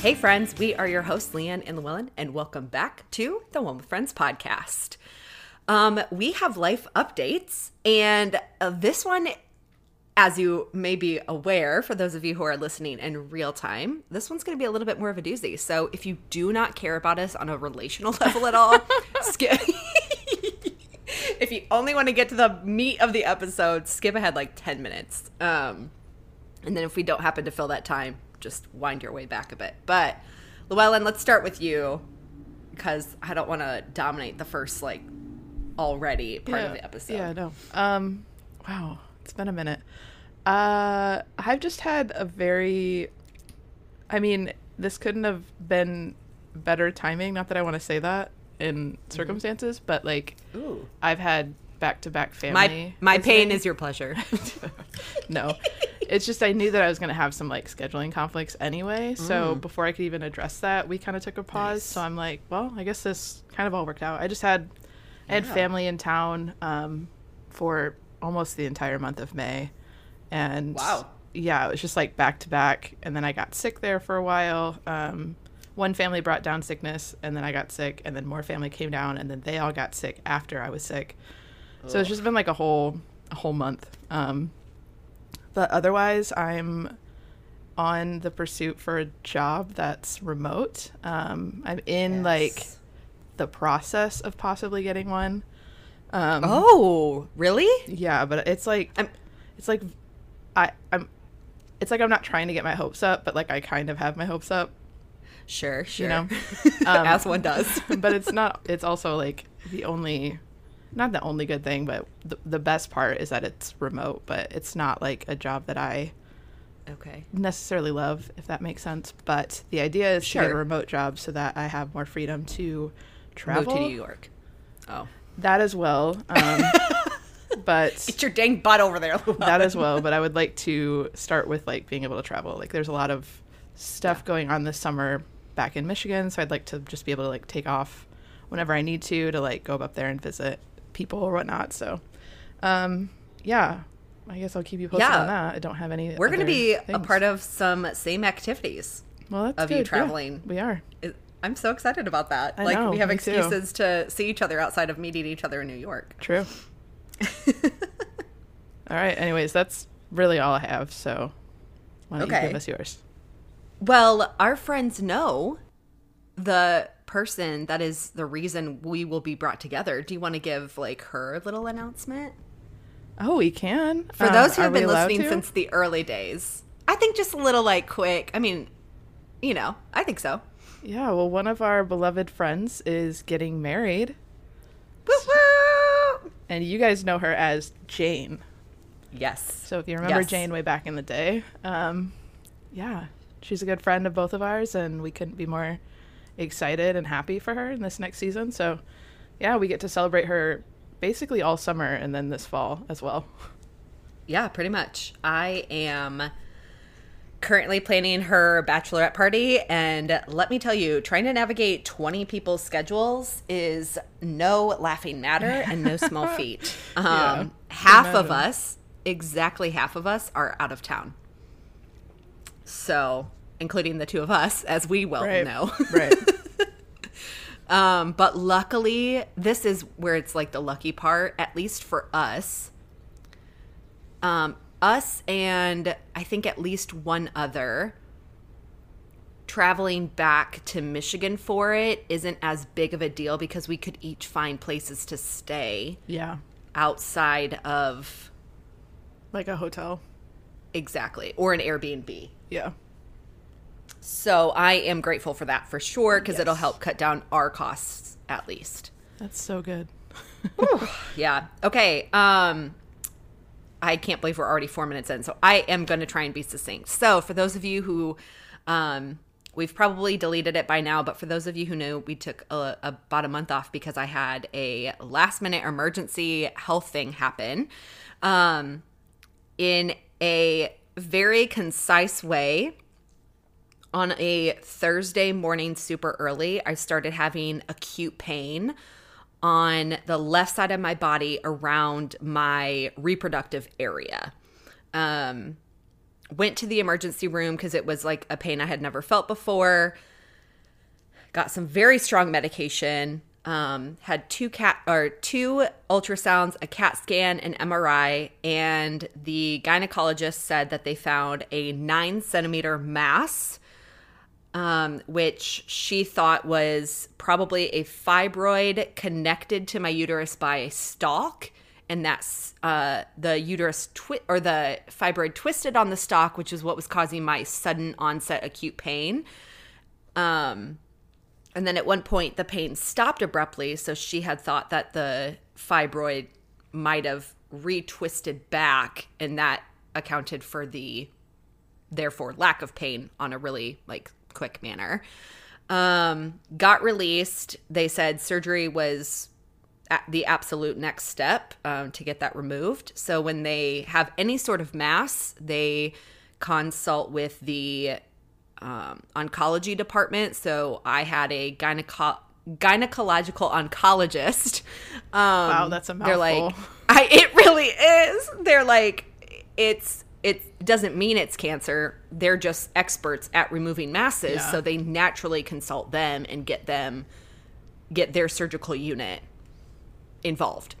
Hey, friends, we are your hosts, Leanne and Llewellyn, and welcome back to the One with Friends podcast. Um, we have life updates, and uh, this one, as you may be aware, for those of you who are listening in real time, this one's going to be a little bit more of a doozy. So if you do not care about us on a relational level at all, skip. if you only want to get to the meat of the episode, skip ahead like 10 minutes. Um, and then if we don't happen to fill that time, just wind your way back a bit. But Llewellyn, let's start with you because I don't want to dominate the first like already part yeah, of the episode. Yeah, no. Um, wow, it's been a minute. Uh, I've just had a very. I mean, this couldn't have been better timing. Not that I want to say that in circumstances, mm-hmm. but like, Ooh. I've had back to back family. My my pain is your pleasure. no, it's just I knew that I was going to have some like scheduling conflicts anyway. So Mm. before I could even address that, we kind of took a pause. Nice. So I'm like, well, I guess this kind of all worked out. I just had I had Yeah. family in town um, for almost the entire month of May, and Wow. yeah, it was just like back to back. And then I got sick there for a while. Um, one family brought down sickness, and then I got sick, and then more family came down, and then they all got sick after I was sick. So it's just been like a whole a whole month. Um, but otherwise, I'm on the pursuit for a job that's remote. Um, I'm in like the process of possibly getting one. Um, Oh, really? yeah, but it's like I'm- it's like I I'm it's like I'm not trying to get my hopes up, but like I kind of have my hopes up, Sure, sure. you know. Um, As one does. but it's not it's also like the only not the only good thing but the, the best part is that it's remote but it's not like a job that i okay. necessarily love if that makes sense but the idea is to get a remote job so that i have more freedom to Move travel to New York. Oh. that as well um, but Get your dang butt over there, Llewellyn. that as well but i would like to start with like being able to travel like there's a lot of stuff going on this summer back in michigan so i'd like to just be able to like take off whenever i need to to like go up there and visit people or whatnot so um yeah i guess i'll keep you posted Yeah. on that i don't have any We're going to be a part of some same activities. well that's of you good, yeah. traveling. we are I'm so excited about that. I like know, we have me too. excuses to see each other outside of meeting each other in New York. true all right anyways that's really all i have so why don't you Okay. give us yours Well, our friends know the person that is the reason we will be brought together. Do you want to give like her little announcement? oh we can For Um, those who have been listening since the early days, I think just a little like quick. I mean, you know, I think so. Yeah, well, one of our beloved friends is getting married, Woo woo! and you guys know her as Jane. Yes. So if you remember Yes. Jane way back in the day, um, yeah, she's a good friend of both of ours, and we couldn't be more excited and happy for her in this next season. So, yeah, we get to celebrate her basically all summer and then this fall as well. Yeah, pretty much. I am currently planning her bachelorette party, and let me tell you, trying to navigate 20 people's schedules is no laughing matter and no small feat. Um, Yeah, half of us, exactly half of us, are out of town. So, including the two of us, as we well Right. know. right. Um, but luckily, this is where it's like the lucky part, at least for us. Um, us and I think at least one other traveling back to Michigan for it isn't as big of a deal because we could each find places to stay Yeah, outside of like a hotel. exactly or an Airbnb. Yeah. So I am grateful for that for sure because it'll help cut down our costs at least. That's so good. Yeah. Okay. Um I can't believe we're already 4 minutes in. So I am going to try and be succinct. So for those of you who um we've probably deleted it by now, but for those of you who know, we took a, about a month off because I had a last minute emergency health thing happen. Um in a very concise way, on a Thursday morning, super early, I started having acute pain on the left side of my body around my reproductive area. Um, went to the emergency room because it was like a pain I had never felt before. Got some very strong medication. Um, had two cat or two ultrasounds, a CAT scan, an MRI, and the gynecologist said that they found a nine centimeter mass, um, which she thought was probably a fibroid connected to my uterus by a stalk and that's uh, the uterus twi- or the fibroid twisted on the stalk, which is what was causing my sudden onset acute pain. Um, and then at one point, the pain stopped abruptly. So she had thought that the fibroid might have retwisted back, and that accounted for the therefore lack of pain on a really like quick manner. Um, got released. They said surgery was the absolute next step um, to get that removed. So when they have any sort of mass, they consult with the um, oncology department. So I had a gyneco- gynecological oncologist. Um, wow, that's a mouthful. They're like, I, it really is. They're like, it's it doesn't mean it's cancer. They're just experts at removing masses, yeah. so they naturally consult them and get them get their surgical unit involved.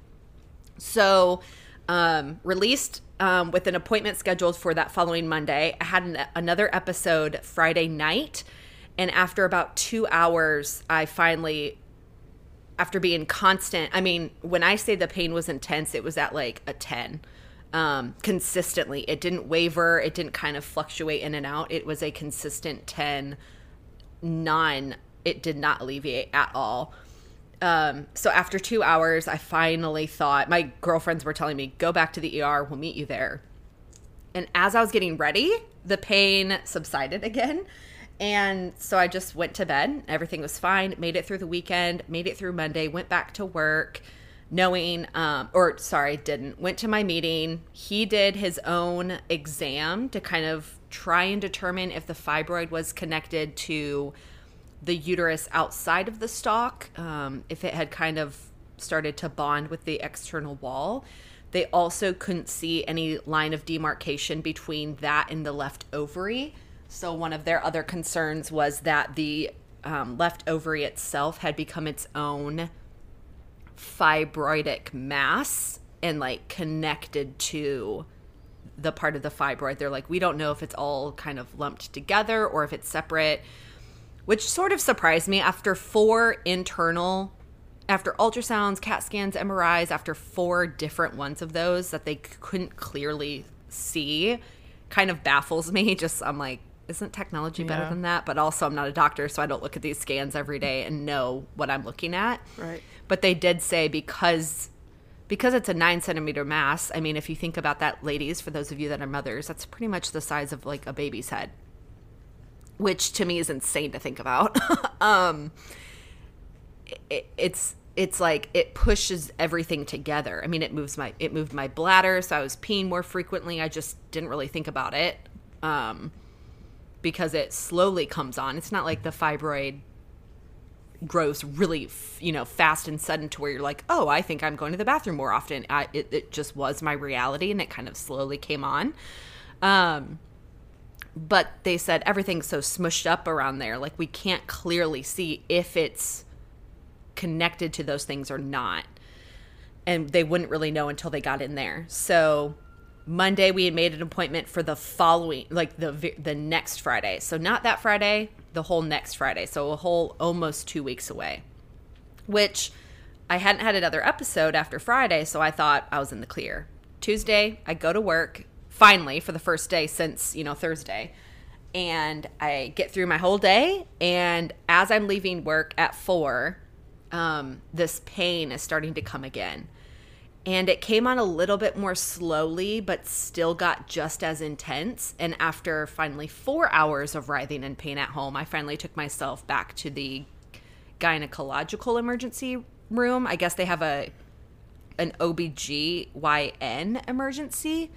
So, um, released um, with an appointment scheduled for that following Monday. I had an, another episode Friday night. And after about two hours, I finally, after being constant, I mean, when I say the pain was intense, it was at like a 10 um, consistently. It didn't waver, it didn't kind of fluctuate in and out. It was a consistent 10, 9. It did not alleviate at all. Um, so after two hours, I finally thought my girlfriends were telling me, go back to the ER, we'll meet you there. And as I was getting ready, the pain subsided again. And so I just went to bed. Everything was fine. Made it through the weekend, made it through Monday, went back to work, knowing, um, or sorry, didn't. Went to my meeting. He did his own exam to kind of try and determine if the fibroid was connected to the uterus outside of the stalk, um, if it had kind of started to bond with the external wall. They also couldn't see any line of demarcation between that and the left ovary. So, one of their other concerns was that the um, left ovary itself had become its own fibroidic mass and like connected to the part of the fibroid. They're like, we don't know if it's all kind of lumped together or if it's separate which sort of surprised me after four internal after ultrasounds, CAT scans, MRIs, after four different ones of those that they couldn't clearly see, kind of baffles me. Just, I'm like, isn't technology better yeah. than that? But also, I'm not a doctor, so I don't look at these scans every day and know what I'm looking at. Right. But they did say because because it's a nine centimeter mass. I mean, if you think about that, ladies, for those of you that are mothers, that's pretty much the size of like a baby's head which to me is insane to think about. um, it, it's it's like it pushes everything together. I mean, it moves my it moved my bladder, so I was peeing more frequently. I just didn't really think about it um, because it slowly comes on. It's not like the fibroid grows really, you know, fast and sudden to where you're like, oh, I think I'm going to the bathroom more often. I, it, it just was my reality, and it kind of slowly came on. Um, but they said everything's so smushed up around there like we can't clearly see if it's connected to those things or not and they wouldn't really know until they got in there so monday we had made an appointment for the following like the the next friday so not that friday the whole next friday so a whole almost two weeks away which i hadn't had another episode after friday so i thought i was in the clear tuesday i go to work finally for the first day since, you know, Thursday. And I get through my whole day. And as I'm leaving work at four, um, this pain is starting to come again. And it came on a little bit more slowly, but still got just as intense. And after finally four hours of writhing in pain at home, I finally took myself back to the gynecological emergency room. I guess they have a an OBGYN emergency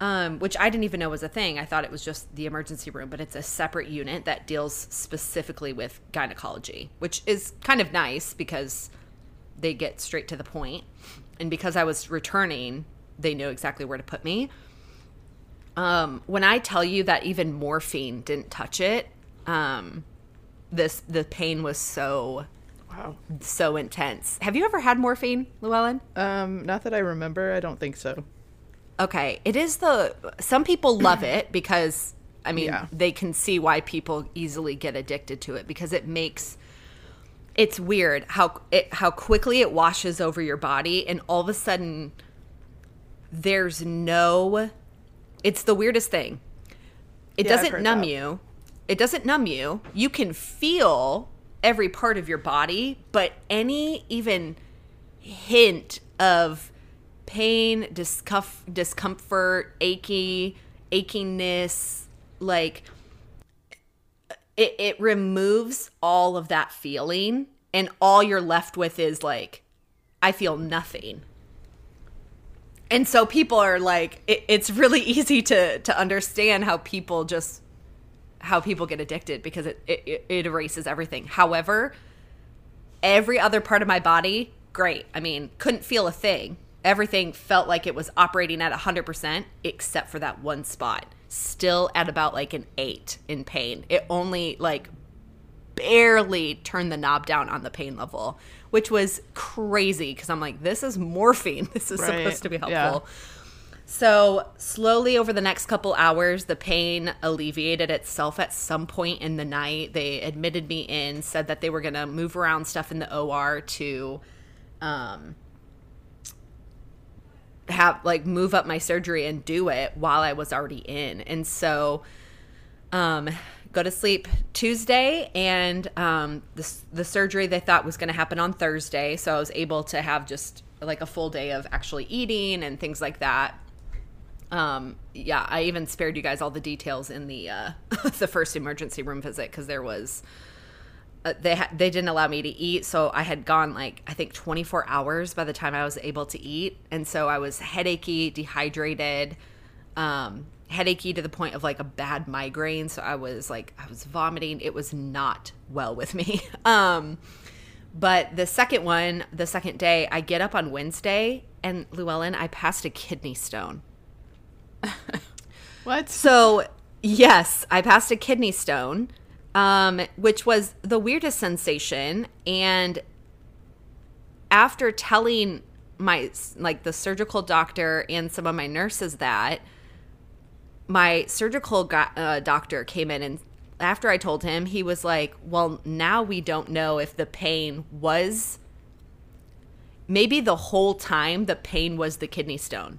um, which I didn't even know was a thing. I thought it was just the emergency room, but it's a separate unit that deals specifically with gynecology, which is kind of nice because they get straight to the point. And because I was returning, they knew exactly where to put me. Um, when I tell you that even morphine didn't touch it, um, this the pain was so Wow. so intense. Have you ever had morphine, Llewellyn? Um, not that I remember. I don't think so. Okay, it is the some people love it because I mean Yeah. they can see why people easily get addicted to it because it makes it's weird how it how quickly it washes over your body and all of a sudden there's no it's the weirdest thing. It Yeah, doesn't numb that. you. It doesn't numb you. You can feel every part of your body, but any even hint of pain, discomf- discomfort, achy, achiness, like it, it removes all of that feeling, and all you're left with is like, I feel nothing. And so people are like, it, it's really easy to to understand how people just how people get addicted because it, it it erases everything. However, every other part of my body, great. I mean, couldn't feel a thing. Everything felt like it was operating at 100% except for that one spot. Still at about like an 8 in pain. It only like barely turned the knob down on the pain level, which was crazy because I'm like this is morphine. This is Right. supposed to be Yeah. helpful. So, slowly over the next couple hours, the pain alleviated itself at some point in the night. They admitted me in, said that they were going to move around stuff in the OR to um have like move up my surgery and do it while I was already in. And so um go to sleep Tuesday and um the the surgery they thought was going to happen on Thursday, so I was able to have just like a full day of actually eating and things like that. Um yeah, I even spared you guys all the details in the uh the first emergency room visit cuz there was they ha- they didn't allow me to eat so i had gone like i think 24 hours by the time i was able to eat and so i was headachy dehydrated um headachy to the point of like a bad migraine so i was like i was vomiting. It was not well with me. Um but the second one the second day i get up on wednesday and llewellyn i passed a kidney stone. What? so, yes, I passed a kidney stone, um, which was the weirdest sensation. And after telling my, like, the surgical doctor and some of my nurses that, my surgical uh, doctor came in and after I told him, he was like, Well, now we don't know if the pain was maybe the whole time the pain was the kidney stone.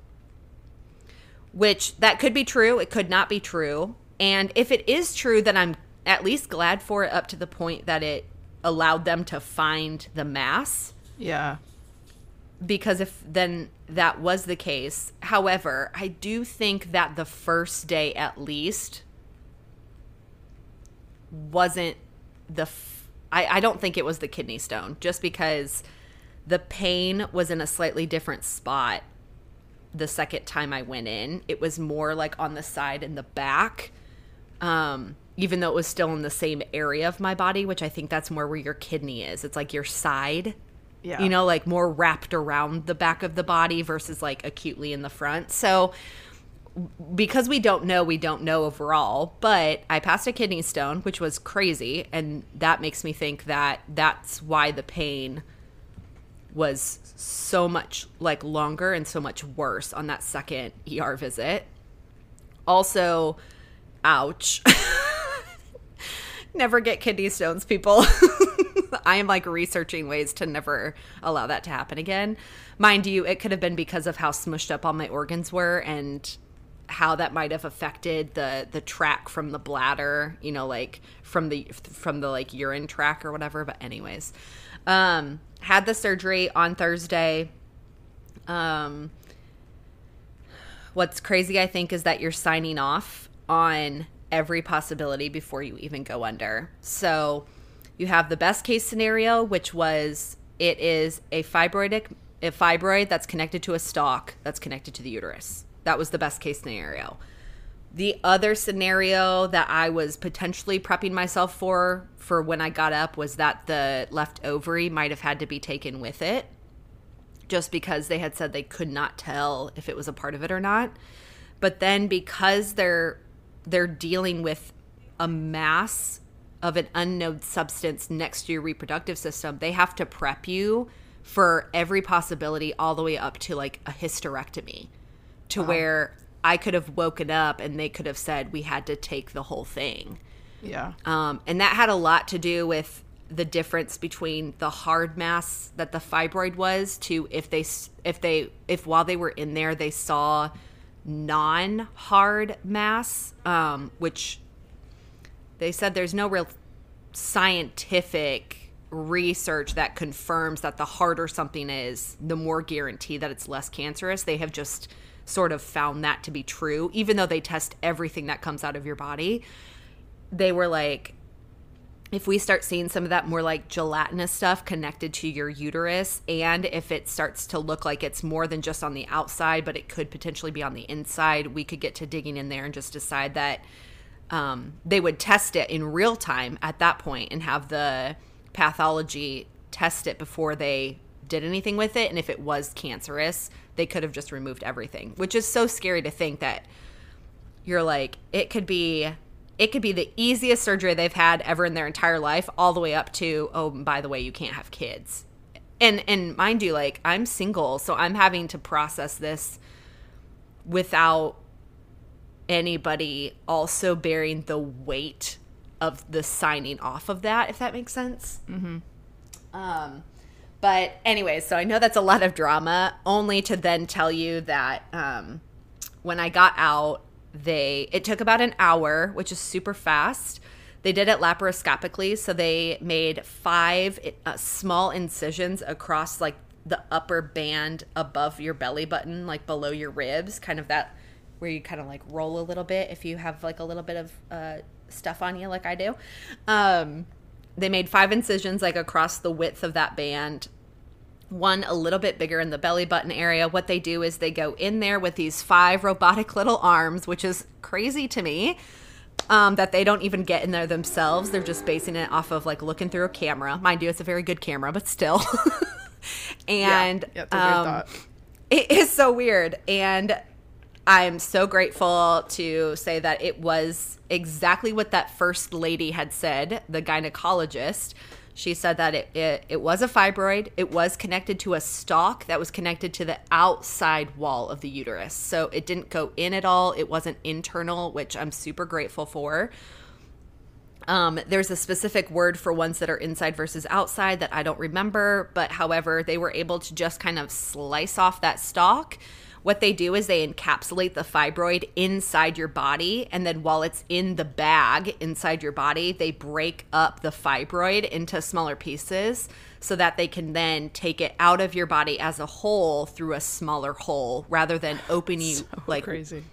Which that could be true. It could not be true. And if it is true then i'm at least glad for it up to the point that it allowed them to find the mass Yeah. because if then that was the case however i do think that the first day at least wasn't the f- I, I don't think it was the kidney stone just because the pain was in a slightly different spot the second time I went in. It was more like on the side and the back. Um, even though it was still in the same area of my body, which I think that's more where your kidney is. It's like your side. Yeah. You know, like more wrapped around the back of the body versus like acutely in the front. So because we don't know, we don't know overall, but I passed a kidney stone, which was crazy. And that makes me think that that's why the pain was so much like longer and so much worse on that second ER visit. Also, ouch. never get kidney stones, people. I am like researching ways to never allow that to happen again. Mind you, it could have been because of how smushed up all my organs were and how that might have affected the the track from the bladder, you know, like from the from the like urine track or whatever, but anyways. Um had the surgery on Thursday. Um what's crazy I think is that you're signing off on every possibility before you even go under. So you have the best case scenario, which was it is a fibroidic a fibroid that's connected to a stalk that's connected to the uterus. That was the best case scenario. The other scenario that I was potentially prepping myself for for when I got up was that the left ovary might have had to be taken with it just because they had said they could not tell if it was a part of it or not. but then because they're they're dealing with a mass of an unknown substance next to your reproductive system, they have to prep you for every possibility all the way up to like a hysterectomy to where I could have woken up and they could have said we had to take the whole thing. Yeah. Um, and that had a lot to do with the difference between the hard mass that the fibroid was to if they if they if while they were in there they saw non-hard mass um, which they said there's no real scientific research that confirms that the harder something is the more guarantee that it's less cancerous. They have just sort of found that to be true. Even though they test everything that comes out of your body they were like if we start seeing some of that more like gelatinous stuff connected to your uterus and if it starts to look like it's more than just on the outside but it could potentially be on the inside we could get to digging in there and just decide that um, they would test it in real time at that point and have the pathology test it before they did anything with it. And if it was cancerous they could have just removed everything which is so scary to think that you're like it could be it could be the easiest surgery they've had ever in their entire life all the way up to oh by the way you can't have kids and and mind you like i'm single so i'm having to process this without anybody also bearing the weight of the signing off of that if that makes sense mm-hmm. um but anyways so i know that's a lot of drama only to then tell you that um when i got out they it took about an hour which is super fast. They did it laparoscopically so they made five uh, small incisions across like the upper band above your belly button like below your ribs kind of that where you kind of like roll a little bit if you have like a little bit of uh, stuff on you like i do. Um, they made five incisions like across the width of that band one a little bit bigger in the belly button area. What they do is they go in there with these five robotic little arms, which is crazy to me. Um, that they don't even get in there themselves. They're just basing it off of like looking through a camera. Mind you, it's a very good camera, but still. and Yeah, weird um, it is so weird. And I'm so grateful to say that it was exactly what that first lady had said, the gynecologist. She said that it, it, it was a fibroid. It was connected to a stalk that was connected to the outside wall of the uterus. So it didn't go in at all. It wasn't internal, which I'm super grateful for. Um, there's a specific word for ones that are inside versus outside that I don't remember, but however, they were able to just kind of slice off that stalk. What they do is they encapsulate the fibroid inside your body, and then while it's in the bag inside your body, they break up the fibroid into smaller pieces so that they can then take it out of your body as a whole through a smaller hole rather than opening you like crazy.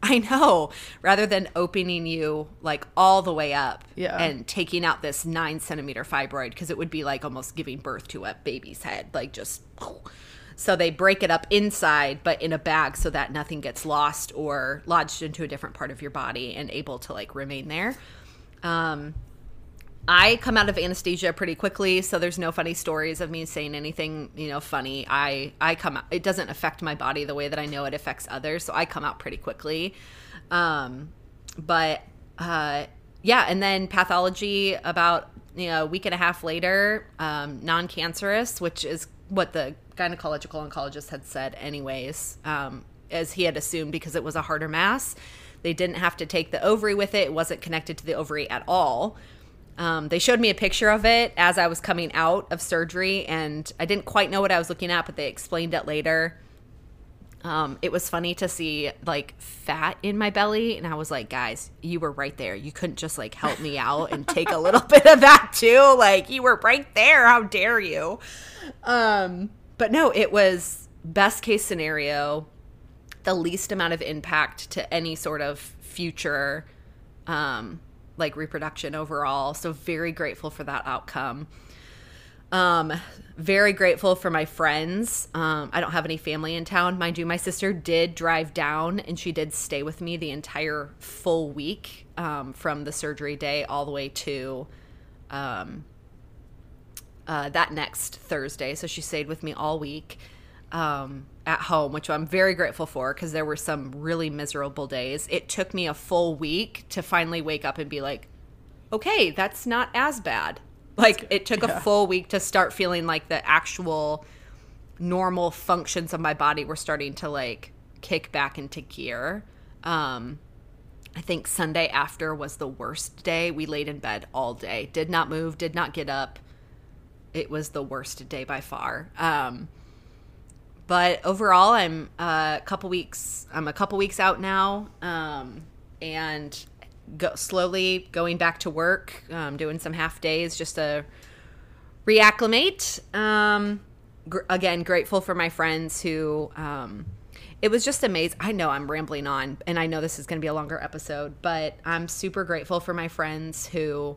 I know. Rather than opening you like all the way up Yeah. and taking out this nine centimeter fibroid, because it would be like almost giving birth to a baby's head, like just. So they break it up inside, but in a bag so that nothing gets lost or lodged into a different part of your body and able to like remain there. Um, I come out of anesthesia pretty quickly, so there's no funny stories of me saying anything, you know, funny. I I come out. It doesn't affect my body the way that I know it affects others, so I come out pretty quickly. Um, but uh, yeah, and then pathology about you know a week and a half later, um, non-cancerous, which is what the gynecological oncologist had said, anyways, um, as he had assumed because it was a harder mass. They didn't have to take the ovary with it; it wasn't connected to the ovary at all. Um, they showed me a picture of it as I was coming out of surgery, and I didn't quite know what I was looking at, but they explained it later. Um, it was funny to see like fat in my belly, and I was like, guys, you were right there. You couldn't just like help me out and take a little bit of that too. Like, you were right there. How dare you? Um, but no, it was best case scenario, the least amount of impact to any sort of future um, like reproduction overall. So very grateful for that outcome. Um, very grateful for my friends. Um, I don't have any family in town, mind you. My sister did drive down, and she did stay with me the entire full week um, from the surgery day all the way to um, uh, that next Thursday. So she stayed with me all week. Um, at home, which I'm very grateful for because there were some really miserable days. It took me a full week to finally wake up and be like, okay, that's not as bad. Like it took yeah. a full week to start feeling like the actual normal functions of my body were starting to like kick back into gear. Um, I think Sunday after was the worst day. We laid in bed all day, did not move, did not get up. It was the worst day by far. Um, but overall, I'm a couple weeks. I'm a couple weeks out now, um, and go, slowly going back to work. Um, doing some half days just to reacclimate. Um, gr- again, grateful for my friends who um, it was just amazing. I know I'm rambling on, and I know this is going to be a longer episode, but I'm super grateful for my friends who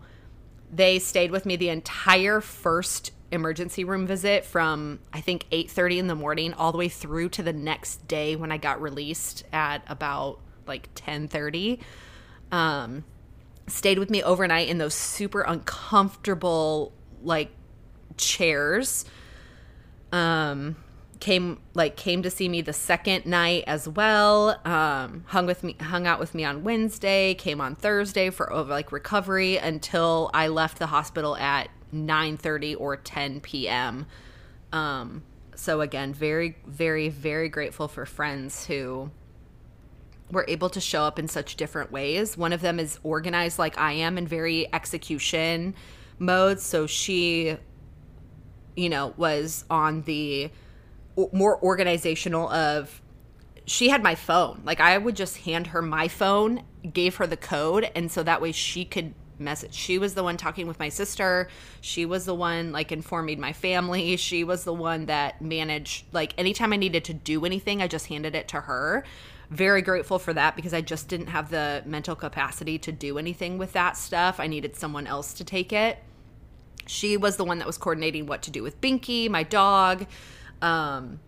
they stayed with me the entire first emergency room visit from I think 8:30 in the morning all the way through to the next day when I got released at about like 10:30. Um, stayed with me overnight in those super uncomfortable like chairs. Um, came like came to see me the second night as well um hung with me hung out with me on wednesday came on thursday for over like recovery until i left the hospital at 9:30 or 10 p.m. um so again very very very grateful for friends who were able to show up in such different ways one of them is organized like i am in very execution mode so she you know was on the more organizational of she had my phone. Like I would just hand her my phone, gave her the code, and so that way she could message. She was the one talking with my sister. She was the one like informing my family. She was the one that managed like anytime I needed to do anything, I just handed it to her. Very grateful for that because I just didn't have the mental capacity to do anything with that stuff. I needed someone else to take it. She was the one that was coordinating what to do with Binky, my dog um,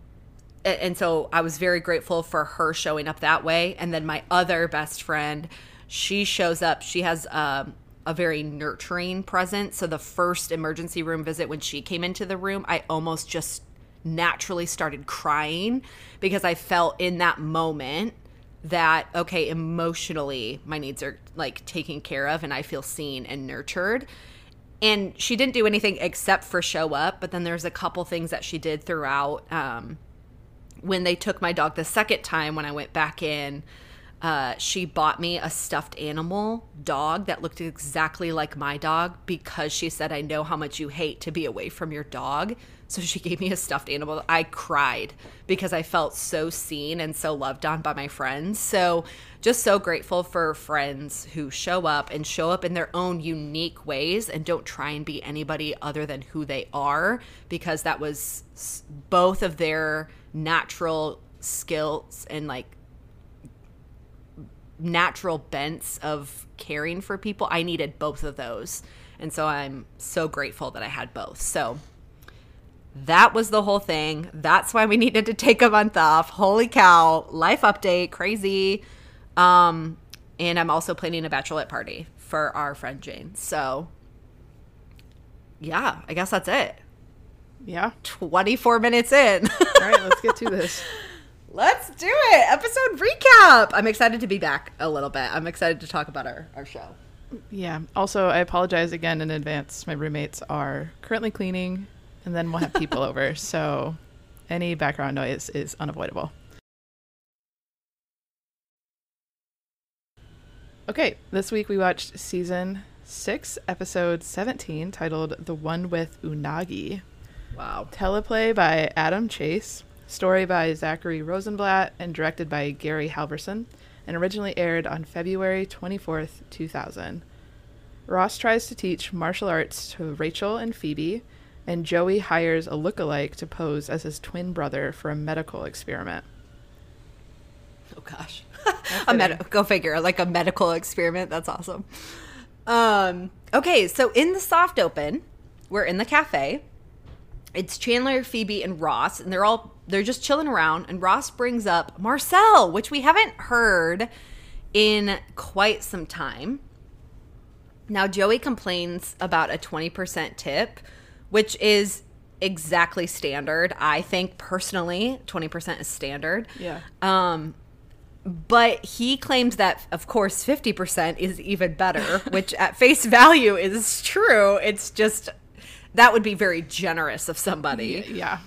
and so I was very grateful for her showing up that way. And then my other best friend, she shows up. She has um, a very nurturing presence. So the first emergency room visit, when she came into the room, I almost just naturally started crying because I felt in that moment that okay emotionally my needs are like taken care of and I feel seen and nurtured and she didn't do anything except for show up but then there's a couple things that she did throughout um, when they took my dog the second time when i went back in uh, she bought me a stuffed animal dog that looked exactly like my dog because she said i know how much you hate to be away from your dog so she gave me a stuffed animal. I cried because I felt so seen and so loved on by my friends. So just so grateful for friends who show up and show up in their own unique ways and don't try and be anybody other than who they are because that was both of their natural skills and like natural bents of caring for people. I needed both of those. And so I'm so grateful that I had both. So that was the whole thing. That's why we needed to take a month off. Holy cow, life update, crazy. Um, and I'm also planning a bachelorette party for our friend Jane. So, yeah, I guess that's it. Yeah. 24 minutes in. All right, let's get to this. Let's do it. Episode recap. I'm excited to be back a little bit. I'm excited to talk about our, our show. Yeah. Also, I apologize again in advance. My roommates are currently cleaning and then we'll have people over. So any background noise is unavoidable. Okay, this week we watched season six, episode 17, titled The One with Unagi. Wow. Teleplay by Adam Chase, story by Zachary Rosenblatt, and directed by Gary Halvorson, and originally aired on February 24th, 2000. Ross tries to teach martial arts to Rachel and Phoebe, and Joey hires a look-alike to pose as his twin brother for a medical experiment. Oh gosh. a med- go figure, like a medical experiment. That's awesome. Um, okay, so in the soft open, we're in the cafe. It's Chandler, Phoebe, and Ross, and they're all they're just chilling around. And Ross brings up Marcel, which we haven't heard in quite some time. Now Joey complains about a twenty percent tip, which is exactly standard. I think personally, 20% is standard. Yeah. Um, but he claims that, of course, 50% is even better, which at face value is true. It's just that would be very generous of somebody. yeah.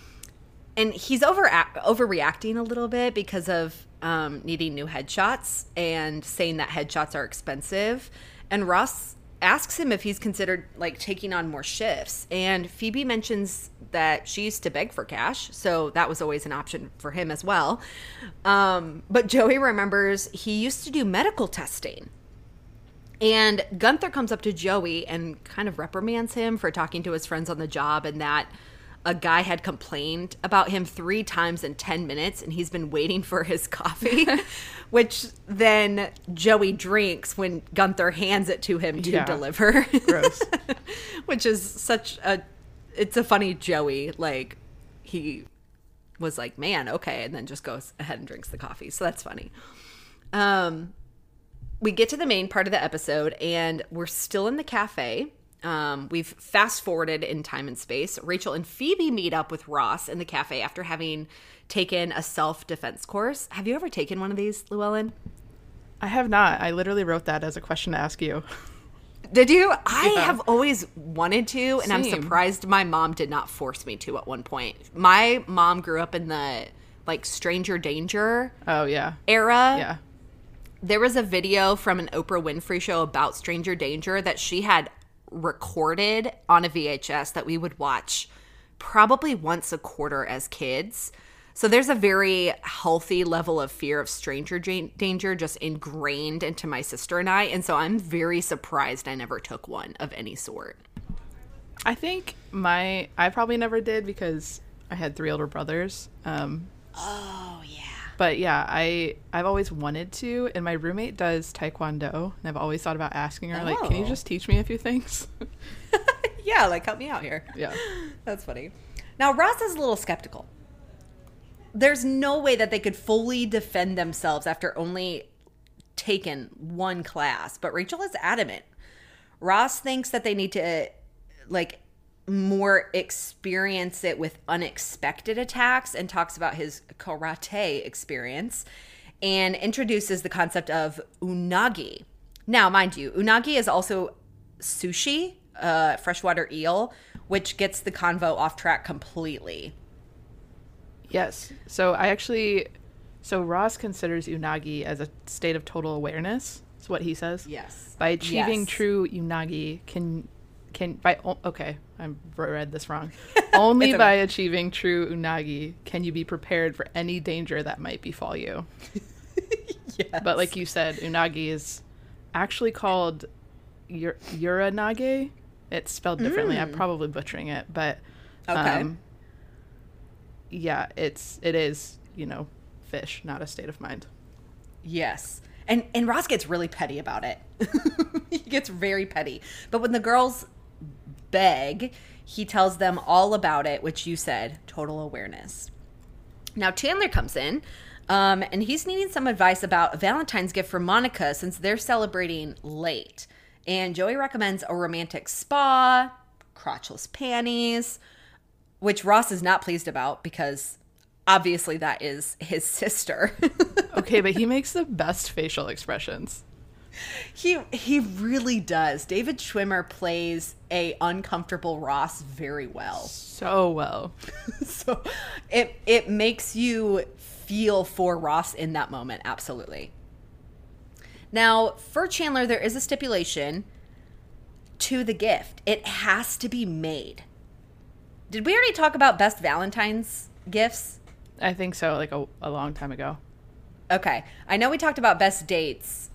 And he's over overreacting a little bit because of um, needing new headshots and saying that headshots are expensive. And Ross asks him if he's considered like taking on more shifts. And Phoebe mentions that she used to beg for cash, so that was always an option for him as well. Um, but Joey remembers he used to do medical testing. And Gunther comes up to Joey and kind of reprimands him for talking to his friends on the job and that a guy had complained about him three times in 10 minutes and he's been waiting for his coffee, which then Joey drinks when Gunther hands it to him to Yeah. deliver. Gross. which is such a, it's a funny Joey. Like, he was like, man, okay. And then just goes ahead and drinks the coffee. So that's funny. Um, we get to the main part of the episode and we're still in the cafe. Um, we've fast forwarded in time and space. Rachel and Phoebe meet up with Ross in the cafe after having taken a self defense course. Have you ever taken one of these, Llewellyn? I have not. I literally wrote that as a question to ask you. Did you? I Yeah. have always wanted to, and I'm surprised my mom did not force me to at one point. My mom grew up in the like stranger danger Oh yeah. era. Yeah. There was a video from an Oprah Winfrey show about stranger danger that she had recorded on a VHS that we would watch probably once a quarter as kids. So there's a very healthy level of fear of stranger danger just ingrained into my sister and I. And so I'm very surprised I never took one of any sort. I think my I probably never did because I had three older brothers. Um, Oh, yeah. But yeah, I I've always wanted to, and my roommate does taekwondo, and I've always thought about asking her, like, can you Oh. just teach me a few things? Yeah, like help me out here. yeah. That's funny. Now, Ross is a little skeptical. There's no way that they could fully defend themselves after only taken one class, but Rachel is adamant. Ross thinks that they need to, like, more experience it with unexpected attacks and talks about his karate experience and introduces the concept of unagi. Now, mind you, unagi is also sushi, uh, freshwater eel, which gets the convo off track completely. Yes. So I actually, so Ross considers unagi as a state of total awareness. That's what he says. Yes. By achieving Yes. true unagi, can can by okay, I read this wrong. Only by achieving true unagi can you be prepared for any danger that might befall you. Yes. But like you said, unagi is actually called ur- uranage. It's spelled differently. I'm probably butchering it, but Mm. Okay. um, yeah, it's it is you know fish, not a state of mind. Yes. And and Ross gets really petty about it. he gets very petty. But when the girls beg, he tells them all about it, which you said, total awareness. Now Chandler comes in, um, and he's needing some advice about a Valentine's gift for Monica since they're celebrating late. And Joey recommends a romantic spa, crotchless panties, which Ross is not pleased about because obviously that is his sister. Okay, but he makes the best facial expressions. He he really does. David Schwimmer plays a uncomfortable Ross very well. So well. so it it makes you feel for Ross in that moment, absolutely. Now, for Chandler there is a stipulation to the gift. It has to be made. Did we already talk about best Valentine's gifts? I think so, like a, a long time ago. Okay. I know we talked about best dates,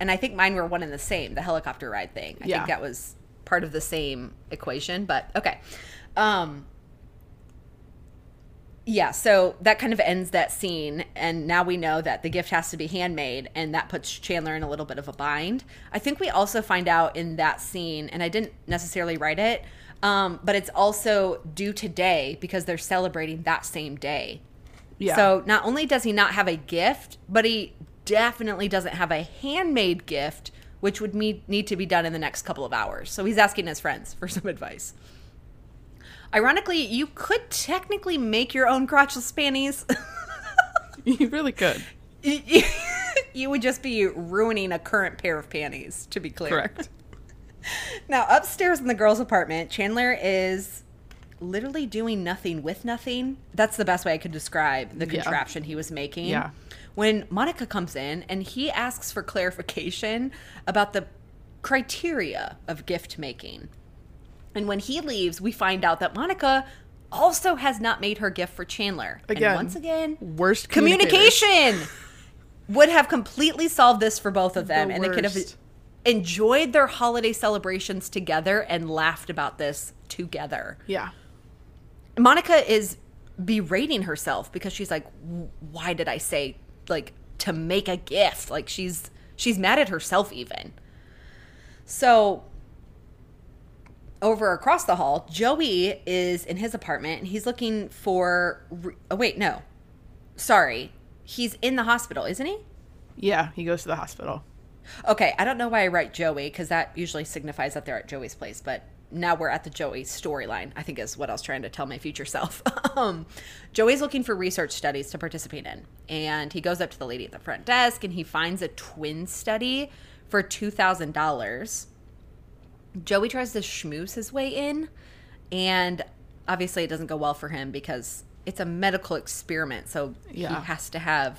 and I think mine were one and the same, the helicopter ride thing. I Yeah. think that was part of the same equation, but okay. Um yeah, so that kind of ends that scene, and now we know that the gift has to be handmade, and that puts Chandler in a little bit of a bind. I think we also find out in that scene, and I didn't necessarily write it, um, but it's also due today because they're celebrating that same day. Yeah. So not only does he not have a gift, but he definitely doesn't have a handmade gift, which would me- need to be done in the next couple of hours. So he's asking his friends for some advice. Ironically, you could technically make your own crotchless panties. you really could. you would just be ruining a current pair of panties, to be clear. Correct. Now, upstairs in the girls' apartment, Chandler is literally doing nothing with nothing. That's the best way I could describe the Yeah. contraption he was making. Yeah. When Monica comes in and he asks for clarification about the criteria of gift making. And when he leaves, we find out that Monica also has not made her gift for Chandler. Again, and once again, worst communication would have completely solved this for both of them The and they could have enjoyed their holiday celebrations together and laughed about this together. Yeah. Monica is berating herself because she's like why did I say like to make a gift? Like she's she's mad at herself even. So over across the hall, Joey is in his apartment and he's looking for re- oh wait, no. Sorry. He's in the hospital, isn't he? Yeah. He goes to the hospital. Okay, I don't know why I write Joey because that usually signifies that they're at Joey's place, but now we're at the Joey storyline, I think is what I was trying to tell my future self. um, Joey's looking for research studies to participate in, and he goes up to the lady at the front desk and he finds a twin study for $2,000. Joey tries to schmooze his way in, and obviously it doesn't go well for him because it's a medical experiment, so Yeah. he has to have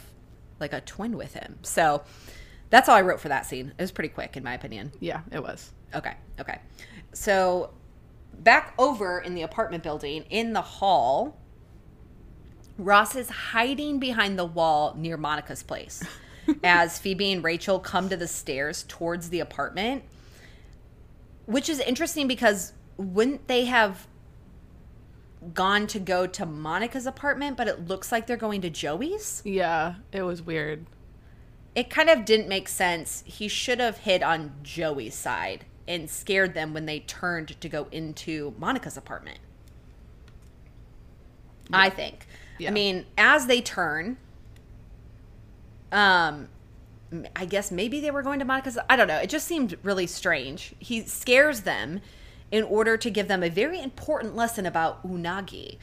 like a twin with him. So that's all I wrote for that scene. It was pretty quick, in my opinion. Yeah, it was. Okay, okay. So back over in the apartment building in the hall, Ross is hiding behind the wall near Monica's place as Phoebe and Rachel come to the stairs towards the apartment, which is interesting because wouldn't they have gone to go to Monica's apartment, but it looks like they're going to Joey's? Yeah, it was weird. it kind of didn't make sense. He should have hid on Joey's side and scared them when they turned to go into Monica's apartment. I think. Yeah. I mean, as they turn, um, I guess maybe they were going to Monica's. I don't know. It just seemed really strange. He scares them in order to give them a very important lesson about unagi.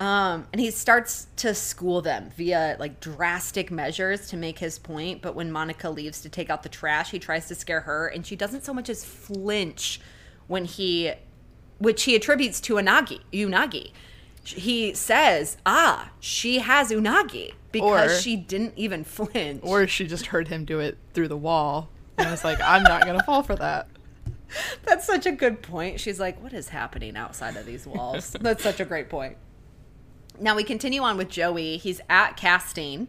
Um, and he starts to school them via like drastic measures to make his point. But when Monica leaves to take out the trash, he tries to scare her, and she doesn't so much as flinch when he, which he attributes to unagi. Unagi. He says, "Ah, she has unagi," because Or- she didn't even flinch. Or she just heard him do it through the wall. And I was like, I'm not going to fall for that. That's such a good point. She's like, what is happening outside of these walls? That's such a great point. Now we continue on with Joey. He's at casting.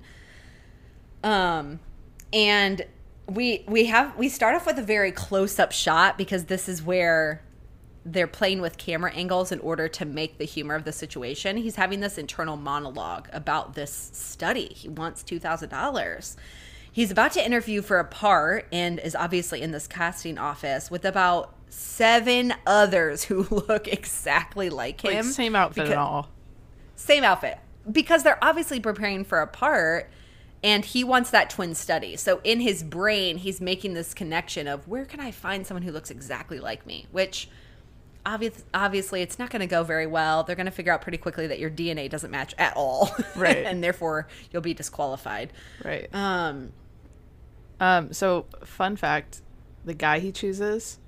Um and we we have we start off with a very close up shot because this is where they're playing with camera angles in order to make the humor of the situation. He's having this internal monologue about this study. He wants $2,000. He's about to interview for a part and is obviously in this casting office with about seven others who look exactly like Like, him. same outfit Because- and all. Same outfit because they're obviously preparing for a part and he wants that twin study so in his brain he's making this connection of where can i find someone who looks exactly like me which obvious, obviously it's not going to go very well they're going to figure out pretty quickly that your dna doesn't match at all Right. and therefore you'll be disqualified Right. um Um, so, fun fact the guy he chooses,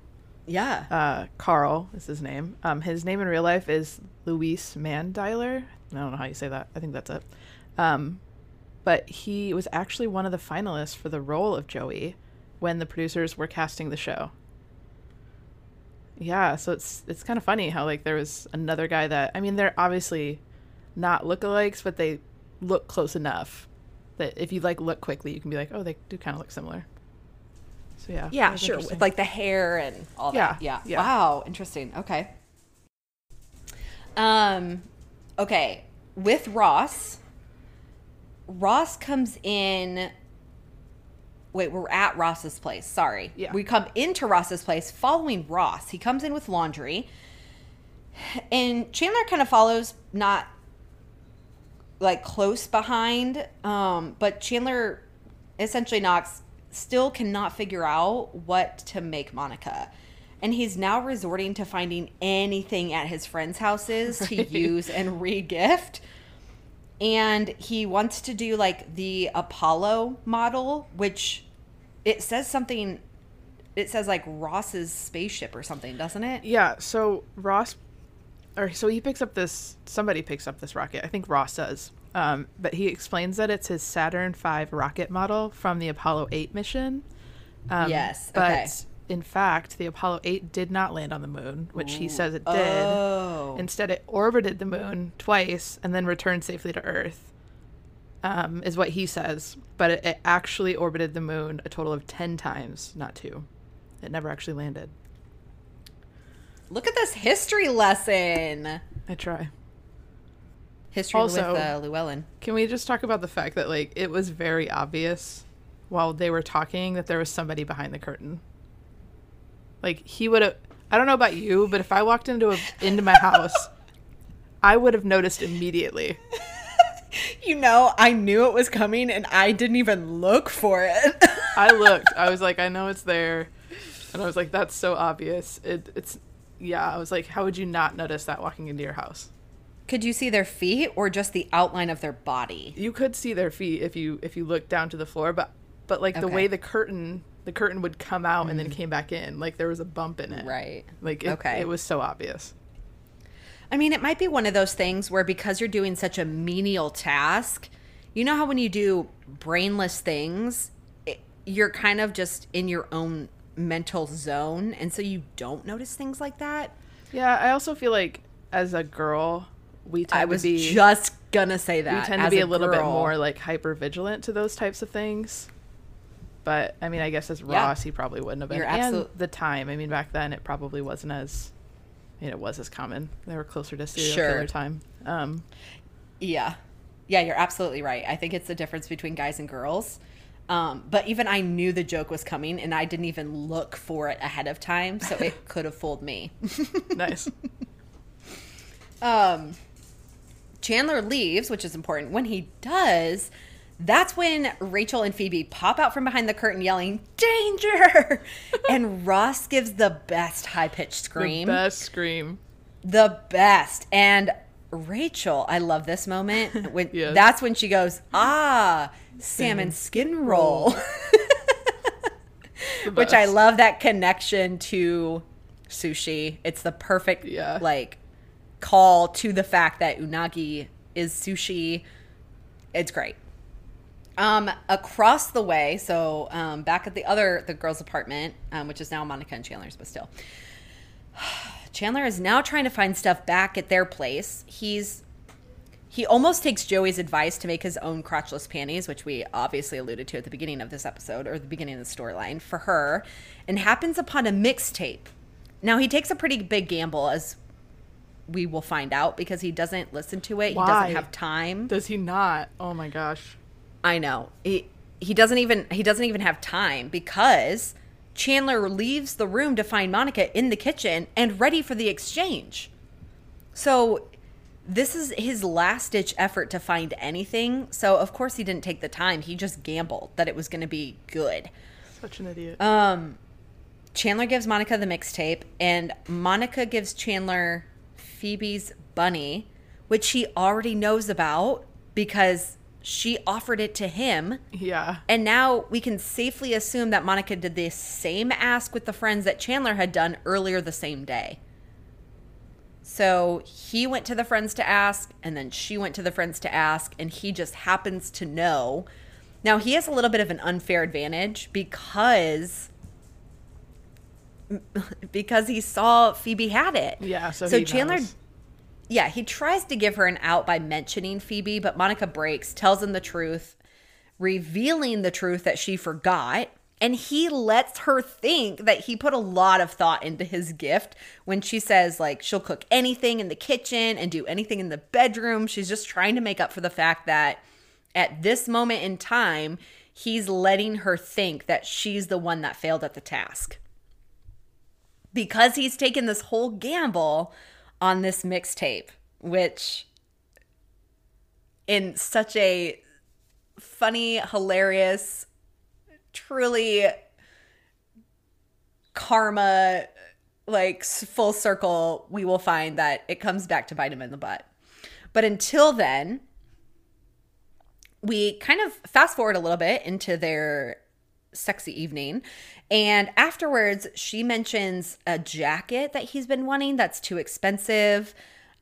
yeah uh, Carl is his name. Um, his name in real life is Luis Mandylor. I don't know how you say that. I think that's it. Um, but he was actually one of the finalists for the role of Joey when the producers were casting the show. Yeah, so it's it's kind of funny how like there was another guy that I mean they're obviously not lookalikes, but they look close enough that if you like look quickly, you can be like, oh, they do kind of look similar. So yeah, yeah sure with like the hair and all that Yeah, yeah yeah. wow interesting okay um okay with ross ross comes in wait we're at ross's place sorry. Yeah. we come into ross's place following ross. He comes in with laundry. And chandler kind of follows not like close behind um but chandler essentially knocks still cannot figure out what to make monica and he's now resorting to finding anything at his friends' houses to Right. use and re-gift. And he wants to do like the Apollo model, which it says something. It says like Ross's spaceship or something, doesn't it? Yeah, so Ross, or so he picks up this. Somebody picks up this rocket. I think Ross does. Um, but he explains that it's his Saturn V rocket model from the Apollo 8 mission. Um, Yes, But okay. In fact, the Apollo 8 did not land on the moon, which he says it did. Oh, Instead, it orbited the moon twice and then returned safely to Earth, um, is what he says. But it, it actually orbited the moon a total of 10 times, not two. It never actually landed. look at this history lesson. I try. History Also- with uh, Luellen. Can we just talk about the fact that, like, it was very obvious while they were talking that there was somebody behind the curtain? Like, he would have. I don't know about you, but if I walked into a, into my house, I would have noticed immediately. You know, I knew it was coming and I didn't even look for it. I looked. I was like, I know it's there, and I was like, that's so obvious. It, it's yeah. I was like, how would you not notice that walking into your house? Could you see their feet or just the outline of their body? You could see their feet if you if you looked down to the floor, but but like the way the curtain the curtain would come out and then mm. came back in, like there was a bump in it. Right. Like it, Okay. it was so obvious. I mean, it might be one of those things where because you're doing such a menial task, you know how when you do brainless things, it, you're kind of just in your own mental zone. And so you don't notice things like that. Yeah, I also feel like as a girl, we tend I was to be just gonna say that. we tend to be a, little bit more like hyper vigilant to those types of things. But I mean, I guess as Yeah. Ross, he probably wouldn't have been. You're and the time. I mean, back then it probably wasn't as. I mean, it was as common. They were closer to serial Sure. killer time. Um, Yeah. Yeah, you're absolutely right. I think it's the difference between guys and girls. Um, but even I knew the joke was coming and I didn't even look for it ahead of time, so it could have fooled me. nice. um, Chandler leaves, which is important. When he does, that's when Rachel and Phoebe pop out from behind the curtain yelling, Danger! and Ross gives the best high pitched scream. The best scream. the best. And Rachel, I love this moment. When Yes. that's when she goes, "Ah, salmon skin roll." Which I love that connection to sushi. It's the perfect Yeah. like call to the fact that unagi is sushi. It's great. Um, across the way, so um, back at the other the girls' apartment, um, which is now Monica and Chandler's, but still, Chandler is now trying to find stuff back at their place. He's he almost takes Joey's advice to make his own crotchless panties, which we obviously alluded to at the beginning of this episode or the beginning of the storyline for her, and happens upon a mixtape. Now he takes a pretty big gamble, as we will find out, because he doesn't listen to it. He doesn't have time. Does he not? Oh my gosh. I know. He he doesn't even he doesn't even have time because Chandler leaves the room to find Monica in the kitchen and ready for the exchange. So this is his last ditch effort to find anything. So of course he didn't take the time. He just gambled that it was going to be good. Such an idiot. Um, Chandler gives Monica the mixtape, and Monica gives Chandler Phoebe's bunny, which he already knows about because she offered it to him. yeah. And now we can safely assume that Monica did the same ask with the friends that Chandler had done earlier the same day. So he went to the friends to ask, and then she went to the friends to ask, and he just happens to know. Now he has a little bit of an unfair advantage because because he saw Phoebe had it. Yeah. So, So he Chandler knows. Yeah, he tries to give her an out by mentioning Phoebe, but Monica breaks, tells him the truth, revealing the truth that she forgot. And he lets her think that he put a lot of thought into his gift when she says, like, she'll cook anything in the kitchen and do anything in the bedroom. She's just trying to make up for the fact that at this moment in time, he's letting her think that she's the one that failed at the task because he's taken this whole gamble on this mixtape, which in such a funny, hilarious, truly karma like full circle, we will find that it comes back to bite him in the butt. But until then, we kind of fast forward a little bit into their sexy evening. And afterwards, she mentions a jacket that he's been wanting that's too expensive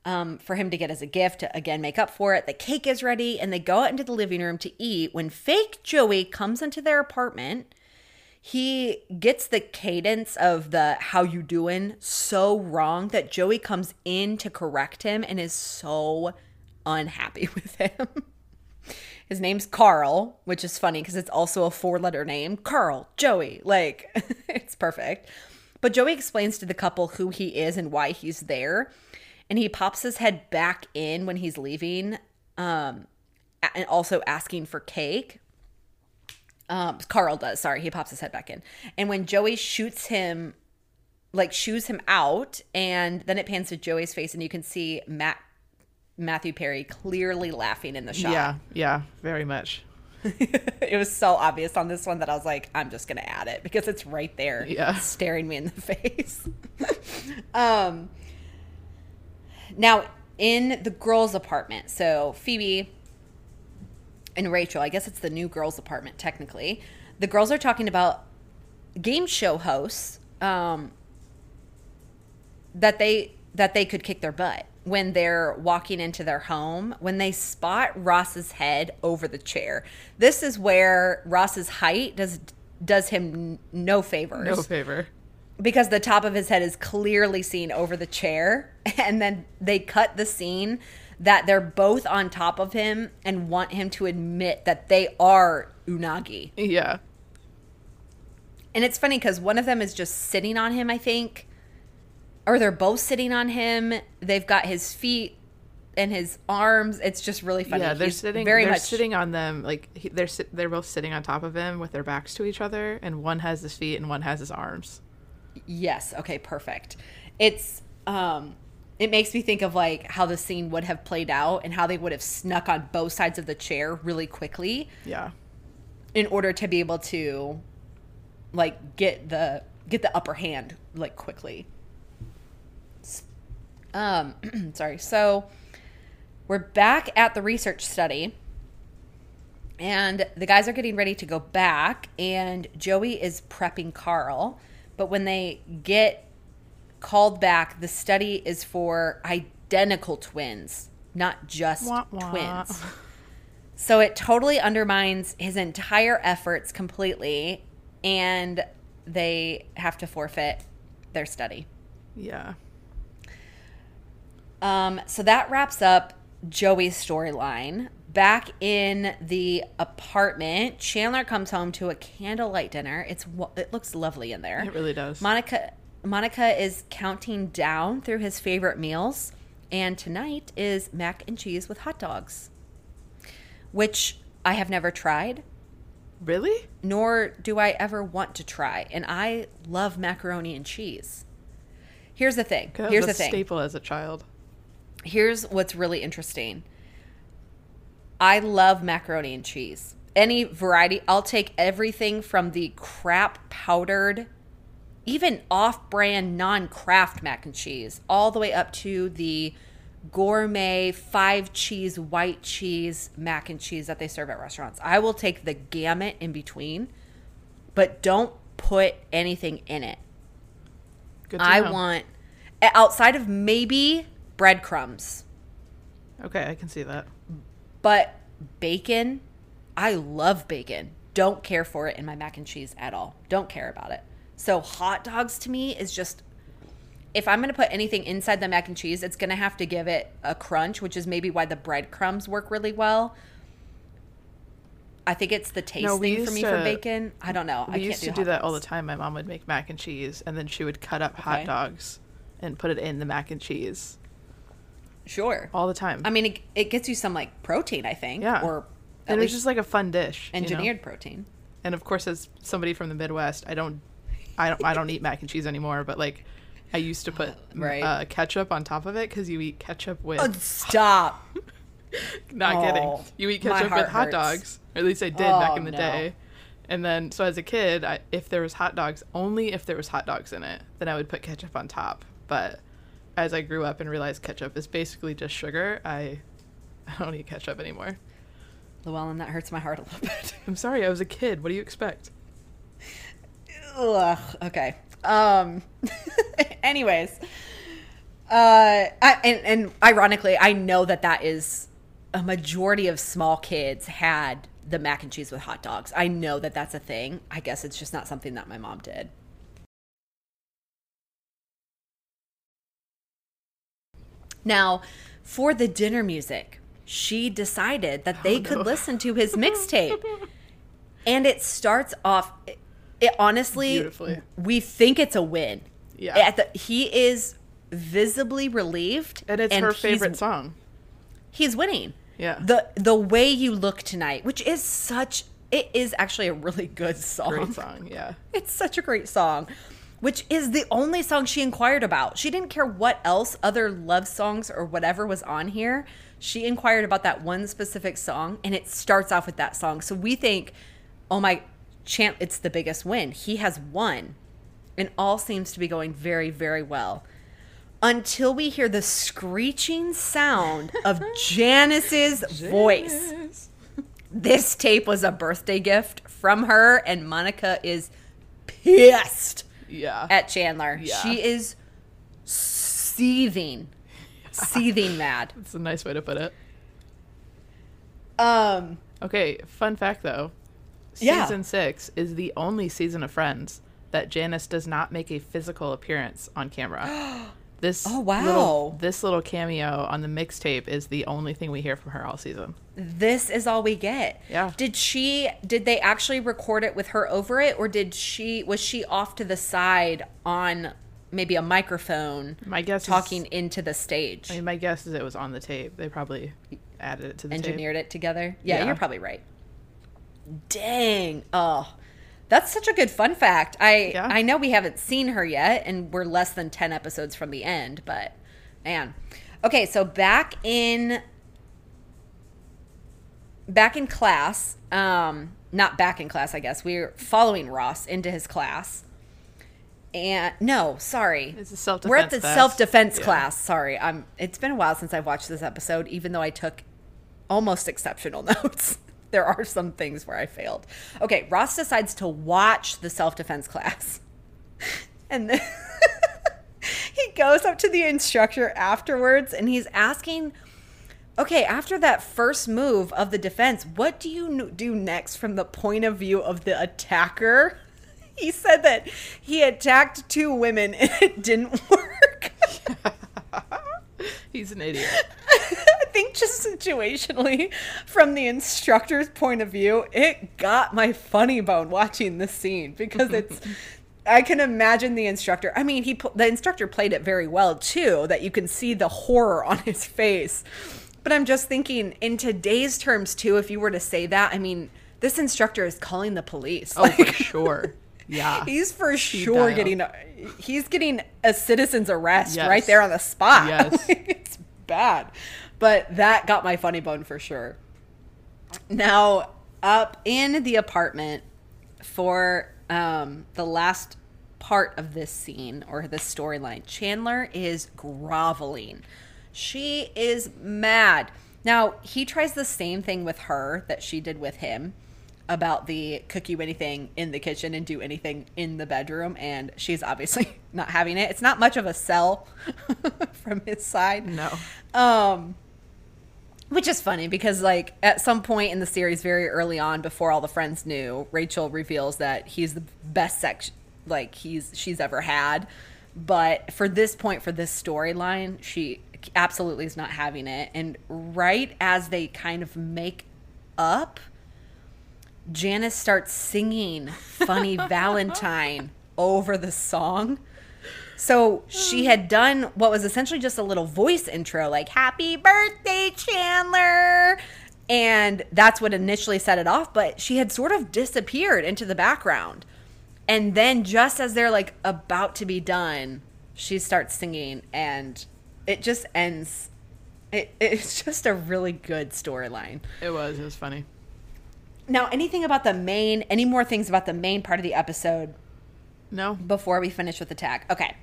um, for him to get as a gift to again make up for it. The cake is ready, and they go out into the living room to eat. When fake Joey comes into their apartment, he gets the cadence of the how you doing so wrong that Joey comes in to correct him and is so unhappy with him. His name's Carl, which is funny because it's also a four letter name. Carl, Joey. Like, it's perfect. But Joey explains to the couple who he is and why he's there. And he pops his head back in when he's leaving, um, and also asking for cake. Um, Carl does. Sorry, he pops his head back in. And when Joey shoots him, like shoos him out, and then it pans to Joey's face, and you can see Matt Matthew Perry clearly laughing in the shot. Yeah, yeah, very much. it was so obvious on this one that I was like, I'm just gonna add it because it's right there, Yeah. staring me in the face. um, now in the girls' apartment, so Phoebe and Rachel, I guess it's the new girls' apartment technically. The girls are talking about game show hosts um, that they that they could kick their butt when they're walking into their home when they spot Ross's head over the chair. This is where Ross's height does does him no favors No favor. because the top of his head is clearly seen over the chair and then they cut the scene that they're both on top of him and want him to admit that they are unagi Yeah. and it's funny because one of them is just sitting on him i think or they're both sitting on him they've got his feet and his arms it's just really funny Yeah, they're He's sitting. very they're much sitting on them. Like he, they're they're both sitting on top of him with their backs to each other, and one has his feet and one has his arms. Yes. Okay. Perfect. It's um, it makes me think of like how the scene would have played out and how they would have snuck on both sides of the chair really quickly Yeah. in order to be able to like get the get the upper hand like quickly. Um, sorry. So we're back at the research study. And the guys are getting ready to go back, and Joey is prepping Carl. But when they get called back, the study is for identical twins, not just Wah, wah. twins. So it totally undermines his entire efforts completely, and they have to forfeit their study. Yeah. Um, so that wraps up Joey's storyline. Back in the apartment, Chandler comes home to a candlelight dinner. It's it looks lovely in there. It really does. Monica Monica is counting down through his favorite meals, and tonight is mac and cheese with hot dogs, which I have never tried, really? nor do I ever want to try. And I love macaroni and cheese. Here's the thing. Here's was the a thing. staple as a child. Here's what's really interesting. I love macaroni and cheese. Any variety, I'll take everything from the crap powdered, even off brand, non Kraft mac and cheese, all the way up to the gourmet five cheese, white cheese mac and cheese that they serve at restaurants. I will take the gamut in between, but don't put anything in it. Good to I know. want, outside of maybe breadcrumbs. Okay, I can see that. But bacon, I love bacon. Don't care for it in my mac and cheese at all. Don't care about it. So hot dogs to me is just if I'm going to put anything inside the mac and cheese, it's going to have to give it a crunch, which is maybe why the breadcrumbs work really well. I think it's the taste No, thing for me for bacon. I don't know. I We can't used to hot do that all the time. My mom would make mac and cheese, and then she would cut up Okay. hot dogs and put it in the mac and cheese Sure. all the time. I mean, it, it gets you some like protein, I think, yeah, or and it was just like a fun dish. you know? engineered protein. And of course, as somebody from the Midwest, I don't, I don't, I don't eat mac and cheese anymore. But like, I used to put Right. uh, ketchup on top of it because you eat ketchup with. Oh, stop. not oh, kidding. You eat ketchup with hot hurts. dogs, or at least I did Oh, back in the no. day. And then, so as a kid, I, if there was hot dogs, only if there was hot dogs in it, then I would put ketchup on top. But as I grew up and realized ketchup is basically just sugar, I, I don't eat ketchup anymore. Luellen, that hurts my heart a little bit. I'm sorry, I was a kid. What do you expect? Ugh, okay. Um. anyways, uh, I, and and ironically, I know that that is a majority of small kids had the mac and cheese with hot dogs. I know that that's a thing. I guess it's just not something that my mom did. Now, for the dinner music, she decided that they oh, could listen to his mixtape. And it starts off it, it honestly we think it's a win. Yeah. At the, he is visibly relieved And it's her favorite song. He's winning. Yeah. The the way you look tonight, which is such it is actually a really good song. Great song, yeah. It's such a great song, which is the only song she inquired about. She didn't care what else other love songs or whatever was on here. She inquired about that one specific song, and it starts off with that song. So we think, oh my, champ, it's the biggest win. He has won, and all seems to be going very, very well. Until we hear the screeching sound of Janice's voice this tape was a birthday gift from her, and Monica is pissed Yeah. at Chandler. Yeah. She is seething, seething mad. That's a nice way to put it. Um, Okay, fun fact though. Yeah. Season six is the only season of Friends that Janice does not make a physical appearance on camera. This Oh, wow. little, this little cameo on the mixtape is the only thing we hear from her all season. this is all we get. Yeah. Did she? Did they actually record it with her over it, or did she? Was she off to the side on maybe a microphone, My guess talking is, into the stage? I mean, my guess is it was on the tape. They probably added it to the tape. engineered it together. Yeah, Yeah. you're probably right. Dang. Oh. That's such a good fun fact. I Yeah. I know we haven't seen her yet and we're less than 10 episodes from the end, but man. Okay, so back in back in class, um not back in class, I guess. We're following Ross into his class. And no, sorry. It's a self-defense We're at the self-defense Yeah. class. Sorry. I'm it's been a while since I've watched this episode even though I took almost exceptional notes. There are some things where I failed. Okay, Ross decides to watch the self-defense class. And then he goes up to the instructor afterwards and he's asking Okay, after that first move of the defense, what do you do next from the point of view of the attacker? He said that he attacked two women and it didn't work. He's an idiot. I think just situationally, from the instructor's point of view, it got my funny bone watching this scene because it's. I can imagine the instructor. I mean, he the instructor played it very well too. That you can see the horror on his face. But I'm just thinking, in today's terms too, if you were to say that, I mean, this instructor is calling the police. Oh, for sure. Yeah. He's for sure dial. getting a, he's getting a citizen's arrest Yes. right there on the spot. Yes. it's bad. But that got my funny bone for sure. Now, up in the apartment for um, the last part of this scene or this storyline, Chandler is groveling. She is mad. Now, he tries the same thing with her that she did with him about the cook you anything in the kitchen and do anything in the bedroom and she's obviously not having it. It's not much of a sell from his side. No. Um which is funny because like at some point in the series very early on before all the friends knew, Rachel reveals that he's the best sex like he's she's ever had. But for this point for this storyline, she absolutely is not having it and right as they kind of make up Janice starts singing Funny Valentine over the song. So she had done what was essentially just a little voice intro, like Happy Birthday, Chandler. And that's what initially set it off, but she had sort of disappeared into the background. And then just as they're like about to be done, she starts singing and it just ends. It, it's just a really good storyline. It was. It was funny. Now, anything about the main, any more things about the main part of the episode No. before we finish with the tag? Okay.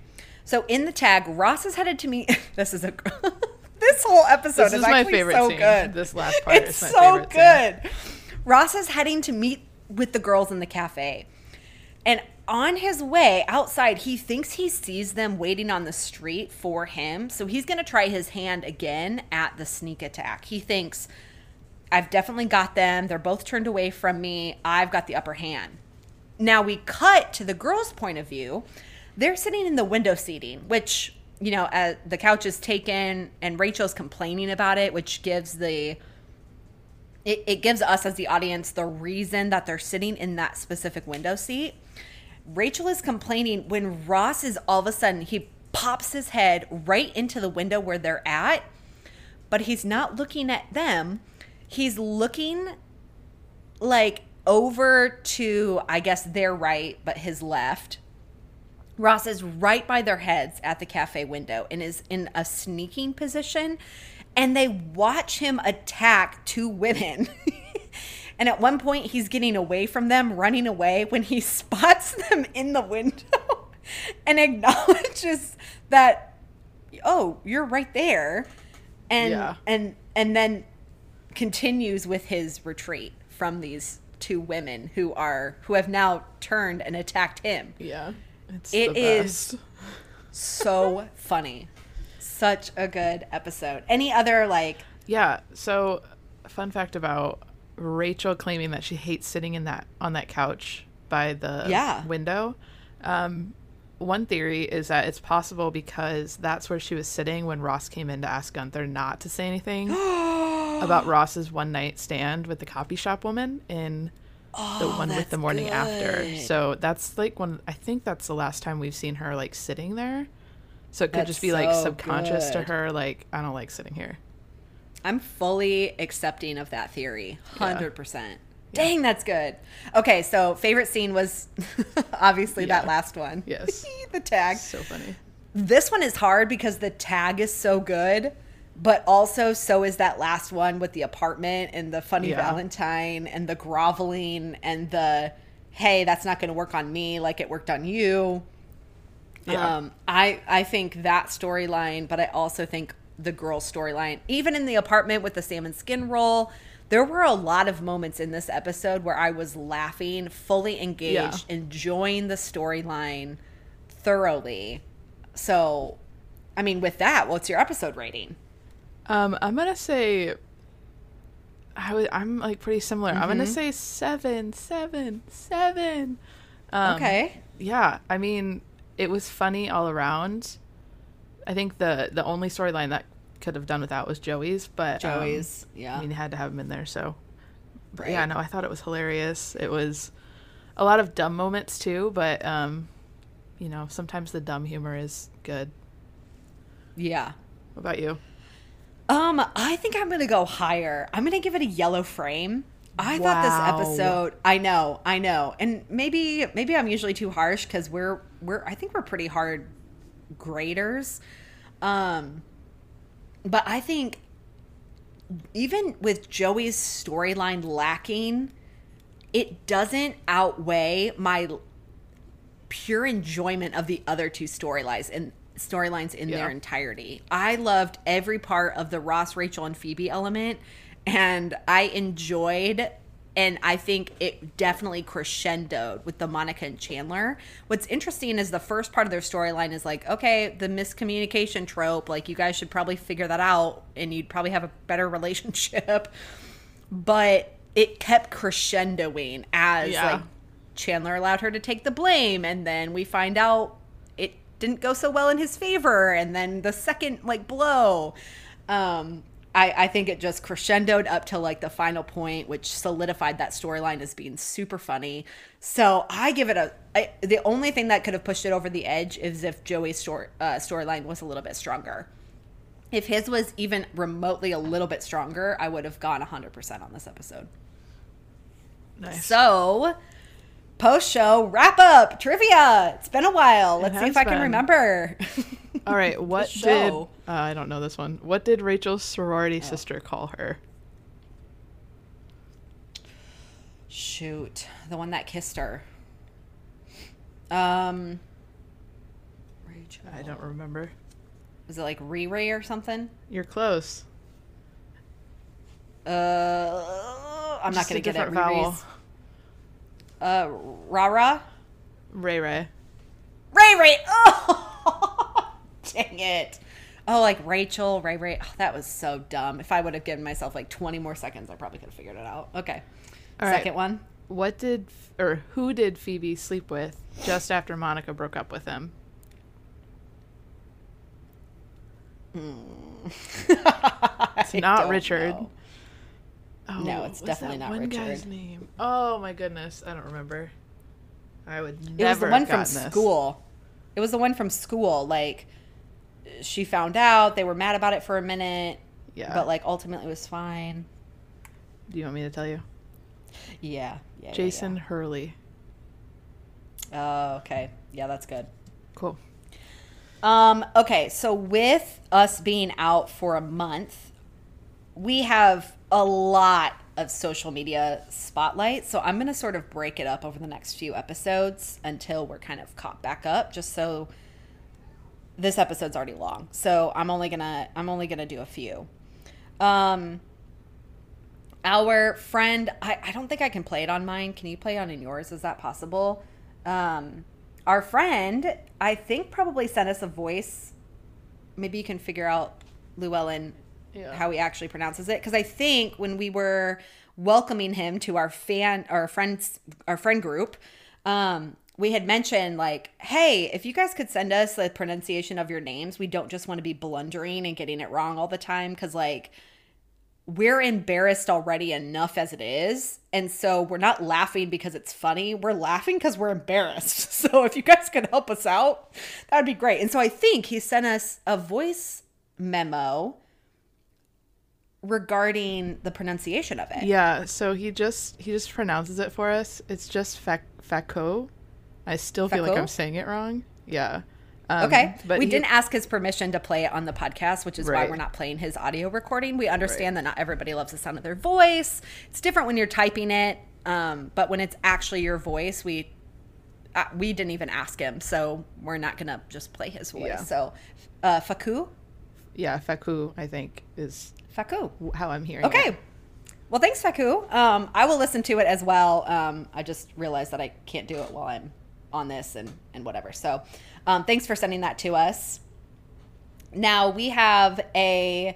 So in the tag, Ross is headed to meet. This is a. this whole episode This is, is my favorite so scene. good. This last part it's is my so favorite scene. good. Ross is heading to meet with the girls in the cafe, and on his way outside, he thinks he sees them waiting on the street for him. So he's going to try his hand again at the sneak attack. He thinks, I've definitely got them. They're both turned away from me. I've got the upper hand. Now we cut to the girls' point of view. They're sitting in the window seating, which, you know, uh, the couch is taken and Rachel's complaining about it, which gives the. It, it gives us as the audience the reason that they're sitting in that specific window seat. Rachel is complaining when Ross is all of a sudden, he pops his head right into the window where they're at, but he's not looking at them. He's looking like over to, I guess, their right, but his left. Ross is right by their heads at the cafe window and is in a sneaking position. And they watch him attack two women. and at one point, he's getting away from them, running away, when he spots them in the window and acknowledges that, oh, you're right there. And, Yeah. and, and then continues with his retreat from these two women who are who have now turned and attacked him. Yeah. It's It is-. So funny. Such a good episode. Any other like Yeah. So, fun fact about Rachel claiming that she hates sitting in that on that couch by the Yeah. window. Um, one theory is that it's possible because that's where she was sitting when Ross came in to ask Gunther not to say anything about Ross's one night stand with the copy shop woman in the oh, one with the morning after. So that's like one. I think that's the last time we've seen her like sitting there. So it could That's just be like so subconscious to her, like I don't like sitting here. I'm fully accepting of that theory. 100%. Dang, that's good. Okay, so favorite scene was obviously that last one. Yes. the tag. So funny. This one is hard because the tag is so good, but also so is that last one with the apartment and the funny Yeah. Valentine and the groveling and the hey, that's not going to work on me like it worked on you. Yeah. Um, I I think that storyline, but I also think the girl storyline, even in the apartment with the salmon skin roll, there were a lot of moments in this episode where I was laughing, fully engaged, enjoying the storyline thoroughly. So, I mean, with that, what's your episode rating? Um, I'm gonna say. I would. I'm like pretty similar. I'm Mm-hmm. gonna say seven, seven, seven. Um, okay. Yeah, I mean, it was funny all around. I think the the only storyline that could have done without was Joey's, but um, Joey's, yeah. I mean, had to have him in there. So, but yeah, no, I thought it was hilarious. It was a lot of dumb moments too, but um, you know, sometimes the dumb humor is good. Yeah. What about you? Um, I think I'm gonna go higher. I'm gonna give it a yellow frame. I thought this episode. I know, I know, and maybe maybe I'm usually too harsh because we're we're I think we're pretty hard graders. Um, but I think even with Joey's storyline lacking, it doesn't outweigh my pure enjoyment of the other two storylines and storylines in their entirety. I loved every part of the Ross, Rachel, and Phoebe element, and I enjoyed. And I think it definitely crescendoed with the Monica and Chandler. What's interesting is the first part of their storyline is like, okay, the miscommunication trope, like you guys should probably figure that out and you'd probably have a better relationship. But it kept crescendoing as Yeah. like Chandler allowed her to take the blame, and then we find out didn't go so well in his favor, and then the second like blow. Um, I, I think it just crescendoed up to like the final point, which solidified that storyline as being super funny. So I give it a. I, the only thing that could have pushed it over the edge is if Joey's story uh, storyline was a little bit stronger. If his was even remotely a little bit stronger, I would have gone 100% on this episode. Nice. So, post show wrap up trivia. It's been a while. Let's see if I can remember. All right, what did uh, I don't know this one. What did Rachel's sorority sister call her? Shoot, the one that kissed her. Um, Rachel. I don't remember. Was it like Riri or something? You're close. Uh, I'm Just not gonna get it. Riri's. Uh, Rara. Ray Ray. Ray Ray. Oh, dang it. Oh, like Rachel, Ray Ray. Oh, that was so dumb. If I would have given myself like 20 more seconds, I probably could have figured it out. Okay. All right. Second one. What did or who did Phoebe sleep with just after Monica broke up with him? it's not Richard. Oh, No, it's definitely that not one guy's name. Oh my goodness, I don't remember. I would never. It was the one from this. school. It was the one from school. Like, she found out. They were mad about it for a minute, Yeah. but like ultimately it was fine. do you want me to tell you? Yeah. yeah yeah, Jason Hurley. Oh, okay. Yeah, that's good. Cool. Um, okay, so with us being out for a month, we have a lot of social media spotlight. So I'm going to sort of break it up over the next few episodes until we're kind of caught back up just so this episode's already long. So I'm only going to I'm only going to do a few. Um our friend I, I don't think I can play it on mine. Can you play on in yours? Is that possible? Um our friend, I think probably sent us a voice. Maybe you can figure out Luellen Yeah. how he actually pronounces it because I think when we were welcoming him to our fan our friends our friend group um we had mentioned like hey if you guys could send us the pronunciation of your names we don't just want to be blundering and getting it wrong all the time because like we're embarrassed already enough as it is. And so we're not laughing because it's funny. We're laughing because we're embarrassed. So if you guys could help us out, that would be great. And so I think he sent us a voice memo regarding the pronunciation of it. Yeah, so he just he just pronounces it for us. It's just fac faco. I still feel like I'm saying it wrong. Yeah. Um, Okay. but we he- didn't ask his permission to play it on the podcast, which is why we're not playing his audio recording. We understand that not everybody loves the sound of their voice. It's different when you're typing it, um, but when it's actually your voice, we uh, we didn't even ask him, so we're not gonna just play his voice. Yeah. So, uh, Faku, Yeah, faku. I think is Faku. how I'm hearing. Okay. it. Well, thanks, Faku. Um, I will listen to it as well. Um, I just realized that I can't do it while I'm on this and, and whatever. So um, thanks for sending that to us. Now we have a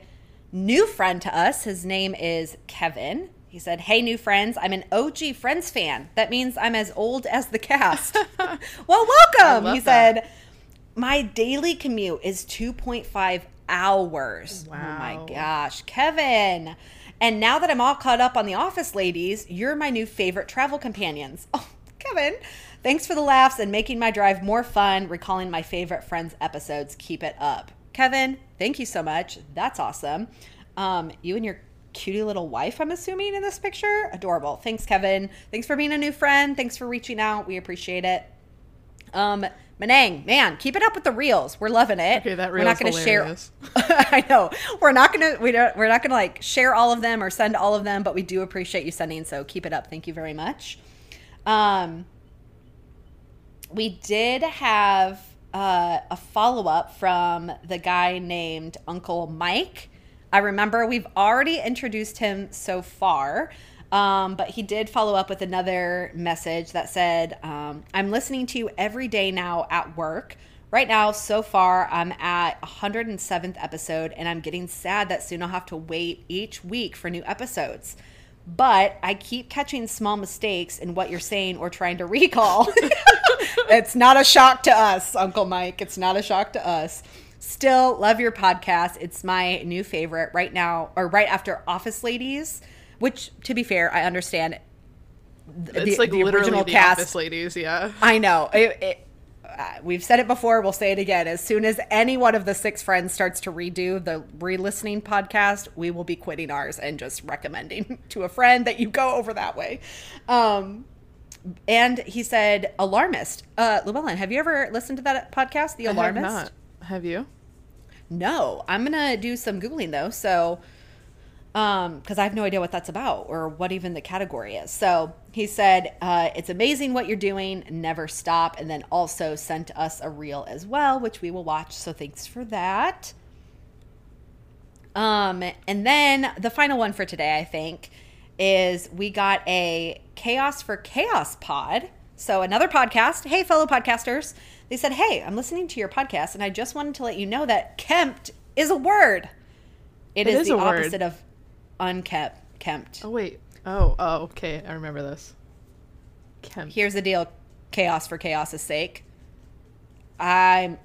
new friend to us. His name is Kevin. He said, Hey, new friends, I'm an OG Friends fan. That means I'm as old as the cast. well, welcome. He that. said, My daily commute is 2.5 hours. Oh my gosh, Kevin. And now that I'm all caught up on The Office ladies, you're my new favorite travel companions. Oh, Kevin. Thanks for the laughs and making my drive more fun, recalling my favorite Friends episodes. Keep it up. Kevin, thank you so much. That's awesome. Um, you and your cutie little wife, I'm assuming, in this picture. Adorable. Thanks, Kevin. Thanks for being a new friend. Thanks for reaching out. We appreciate it. Um, Manang, man, keep it up with the reels. We're loving it. Okay, that We're not reel's gonna share. I know we're not gonna we don't we're not gonna like share all of them or send all of them, but we do appreciate you sending. So keep it up. Thank you very much. Um, we did have uh, a follow up from the guy named Uncle Mike. I remember we've already introduced him so far, um, but he did follow up with another message that said, um, I'm listening to you every day now at work. Right now, so far, I'm at 107th episode, and I'm getting sad that soon I'll have to wait each week for new episodes but I keep catching small mistakes in what you're saying or trying to recall. it's not a shock to us, Uncle Mike. It's not a shock to us. Still love your podcast. It's my new favorite right now, or right after Office Ladies, which, to be fair, I understand. th- It's like literally the office ladies. Yeah. I know. It, it, uh, we've said it before. We'll say it again. As soon as any one of the six friends starts to redo the re-listening podcast, we will be quitting ours and just recommending to a friend that you go over that way. Um, and he said, "Alarmist." Uh, Luellen, have you ever listened to that podcast, The I have Alarmist? not. Have you? No, I'm gonna do some googling though. So, um because i have no idea what that's about or what even the category is. So he said uh, it's amazing what you're doing. Never stop. And then also sent us a reel as well which we will watch. So thanks for that. Um and then the final one for today i think is we got a chaos for chaos pod. So another podcast. Hey fellow podcasters. They said hey i'm listening to your podcast and i just wanted to let you know that kempt is a word. It It is, is the a word. opposite of unkept kempt Oh wait. Oh oh okay. I remember this. Kemp. here's the deal chaos for chaos's sake i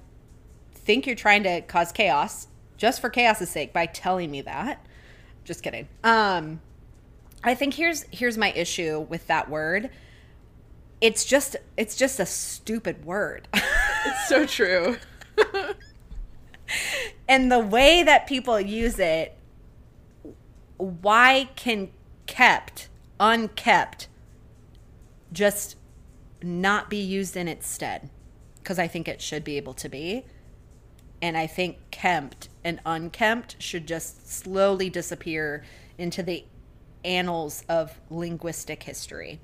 think you're trying to cause chaos just for chaos's sake by telling me that just kidding um i think here's here's my issue with that word it's just it's just a stupid word It's so true. and the way that people use it why can kept unkept just not be used in its stead? Because i think it should be able to be. And i think kempt and unkempt should just slowly disappear into the annals of linguistic history.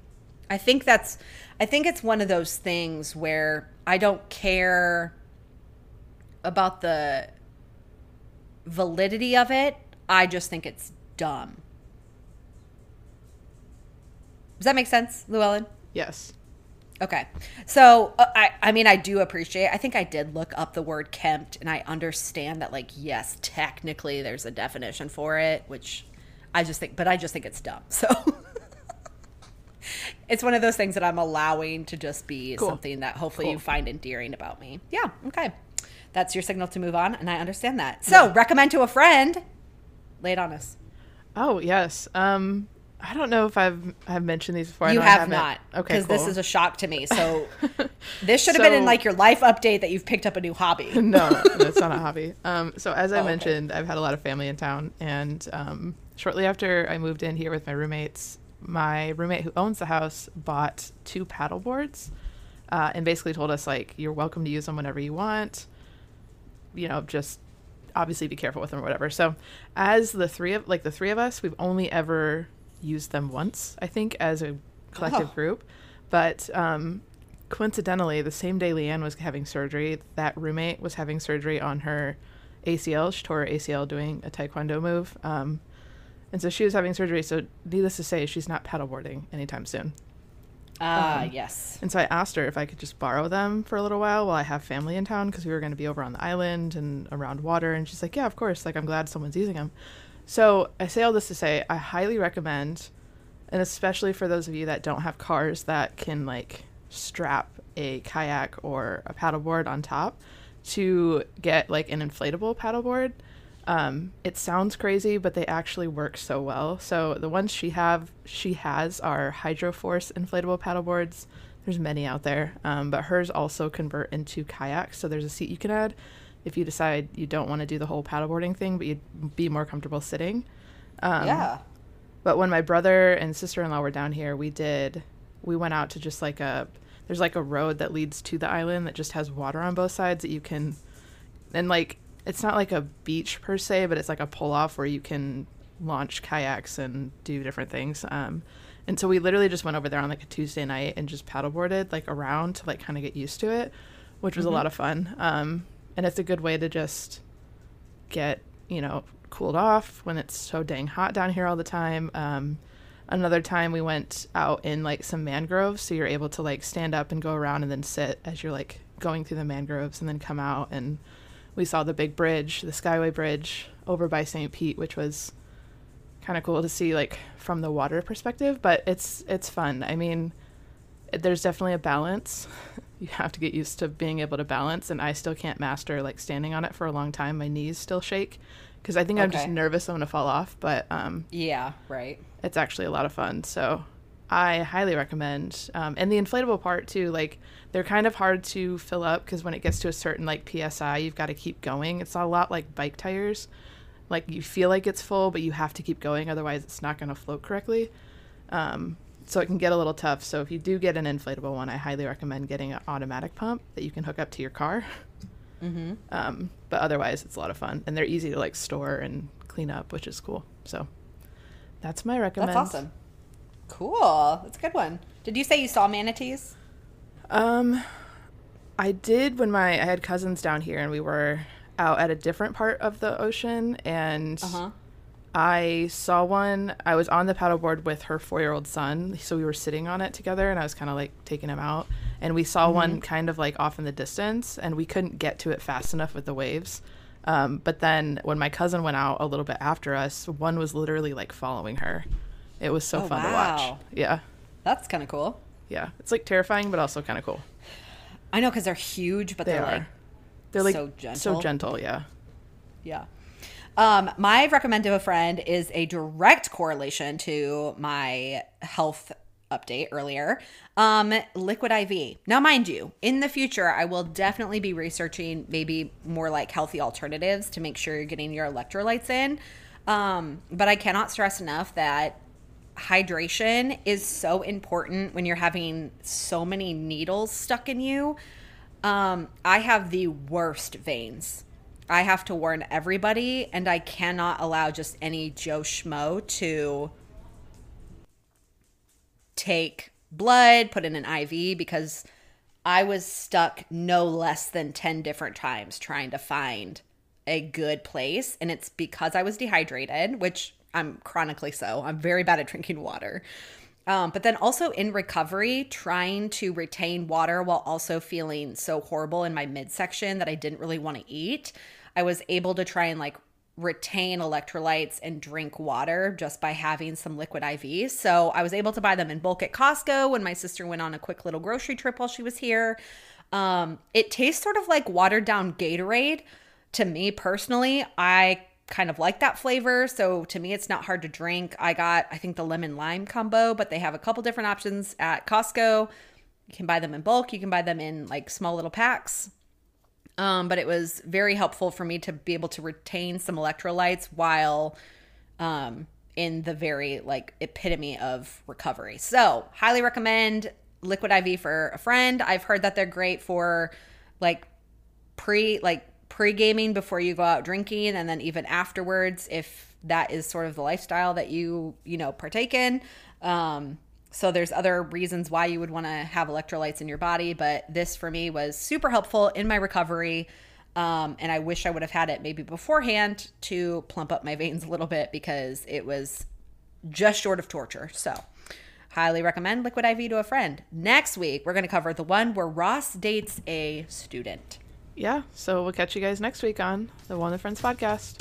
I think that's i think it's one of those things where i don't care about the validity of it. I just think it's dumb. Does that make sense, Luellen? yes. Okay. So, uh, I I mean I do appreciate. I think I did look up the word kempt and I understand that like yes, technically there's a definition for it, which I just think but I just think it's dumb. So It's one of those things that I'm allowing to just be Cool. something that hopefully Cool. you find endearing about me. Yeah, okay. That's your signal to move on and I understand that. So, recommend to a friend. Lay it on us. Oh yes. Um, I don't know if I've I've mentioned these before. I You have not. Okay, Because this is a shock to me. So this should have been in like your life update that you've picked up a new hobby. no, that's not a hobby. Um, so as I Oh, okay. mentioned, I've had a lot of family in town, and um, shortly after I moved in here with my roommates, my roommate who owns the house bought two paddle boards, uh, and basically told us like, "You're welcome to use them whenever you want. You know, just obviously be careful with them or whatever." So, as the three of like the three of us, we've only ever used them once, I think, as a collective Oh. group. But um, coincidentally, the same day Leann was having surgery, that roommate was having surgery on her ACL. She tore her ACL doing a taekwondo move. Um, and so she was having surgery. So, needless to say, she's not paddleboarding anytime soon. Ah, Um, yes. And so I asked her if I could just borrow them for a little while while I have family in town because we were going to be over on the island and around water. And she's like, Yeah, of course. Like, I'm glad someone's using them. So I say all this to say I highly recommend, and especially for those of you that don't have cars that can like strap a kayak or a paddleboard on top, to get like an inflatable paddleboard. Um, it sounds crazy, but they actually work so well. So the ones she have, she has are Hydroforce inflatable paddleboards. There's many out there, um, but hers also convert into kayaks. So there's a seat you can add if you decide you don't want to do the whole paddleboarding thing, but you'd be more comfortable sitting. Um, yeah. but when my brother and sister in law were down here, we did we went out to just like a there's like a road that leads to the island that just has water on both sides that you can and like it's not like a beach per se, but it's like a pull off where you can launch kayaks and do different things. Um, and so we literally just went over there on like a Tuesday night and just paddleboarded like around to like kind of get used to it, which was a lot of fun. Um, and it's a good way to just get you know cooled off when it's so dang hot down here all the time. Um, another time we went out in like some mangroves, so you're able to like stand up and go around and then sit as you're like going through the mangroves and then come out and we saw the big bridge, the Skyway Bridge over by St. Pete, which was kind of cool to see like from the water perspective, but it's it's fun. I mean, it- there's definitely a balance. you have to get used to being able to balance and I still can't master like standing on it for a long time. My knees still shake because I think I'm just nervous I'm going to fall off, but um Yeah, right. it's actually a lot of fun. So I highly recommend. Um, and the inflatable part too, like they're kind of hard to fill up because when it gets to a certain like psi, you've got to keep going. It's a lot like bike tires. Like you feel like it's full, but you have to keep going, otherwise it's not going to float correctly. Um, so it can get a little tough. So if you do get an inflatable one, I highly recommend getting an automatic pump that you can hook up to your car. Mm-hmm. Um, but otherwise, it's a lot of fun, and they're easy to like store and clean up, which is cool. So That's my recommend. That's awesome. Cool. That's a good one. Did you say you saw manatees? Um, I did when my I had cousins down here and we were out at a different part of the ocean and Uh-huh. I saw one. I was on the paddleboard with her four year old son, so we were sitting on it together, and I was kind of like taking him out, and we saw one kind of like off in the distance, and we couldn't get to it fast enough with the waves. Um, but then when my cousin went out a little bit after us, one was literally like following her. It was so Oh, fun to watch. Yeah, That's kind of cool. yeah. It's like terrifying, but also kind of cool. I know because they're huge, but They are. like They're like So gentle. So gentle, yeah. Yeah. Um, my recommend to a friend is a direct correlation to my health update earlier. Um, liquid IV. Now, mind you, in the future, I will definitely be researching maybe more like healthy alternatives to make sure you're getting your electrolytes in. Um, but I cannot stress enough that hydration is so important when you're having so many needles stuck in you. Um, I have the worst veins. I have to warn everybody, and I cannot allow just any Joe Schmo to take blood, put in an IV, because I was stuck no less than 10 different times trying to find a good place. And it's because I was dehydrated, which I'm chronically so. I'm very bad at drinking water. Um, but then also in recovery, trying to retain water while also feeling so horrible in my midsection that I didn't really want to eat. I was able to try and like retain electrolytes and drink water just by having some liquid IV. So I was able to buy them in bulk at Costco when my sister went on a quick little grocery trip while she was here. Um, it tastes sort of like watered down Gatorade. To me personally, I kind of like that flavor. So to me, it's not hard to drink. I got, I think, the lemon lime combo, but they have a couple different options at Costco. You can buy them in bulk, you can buy them in like small little packs. Um, but it was very helpful for me to be able to retain some electrolytes while um, in the very like epitome of recovery. So, highly recommend Liquid IV for a friend. I've heard that they're great for like pre like pre gaming before you go out drinking, and then even afterwards if that is sort of the lifestyle that you you know partake in. Um, so there's other reasons why you would want to have electrolytes in your body, but this for me was super helpful in my recovery. Um, and I wish I would have had it maybe beforehand to plump up my veins a little bit because it was just short of torture. So, highly recommend Liquid IV to a friend. Next week, we're going to cover the one where Ross dates a student. Yeah. So we'll catch you guys next week on the One of Friends podcast.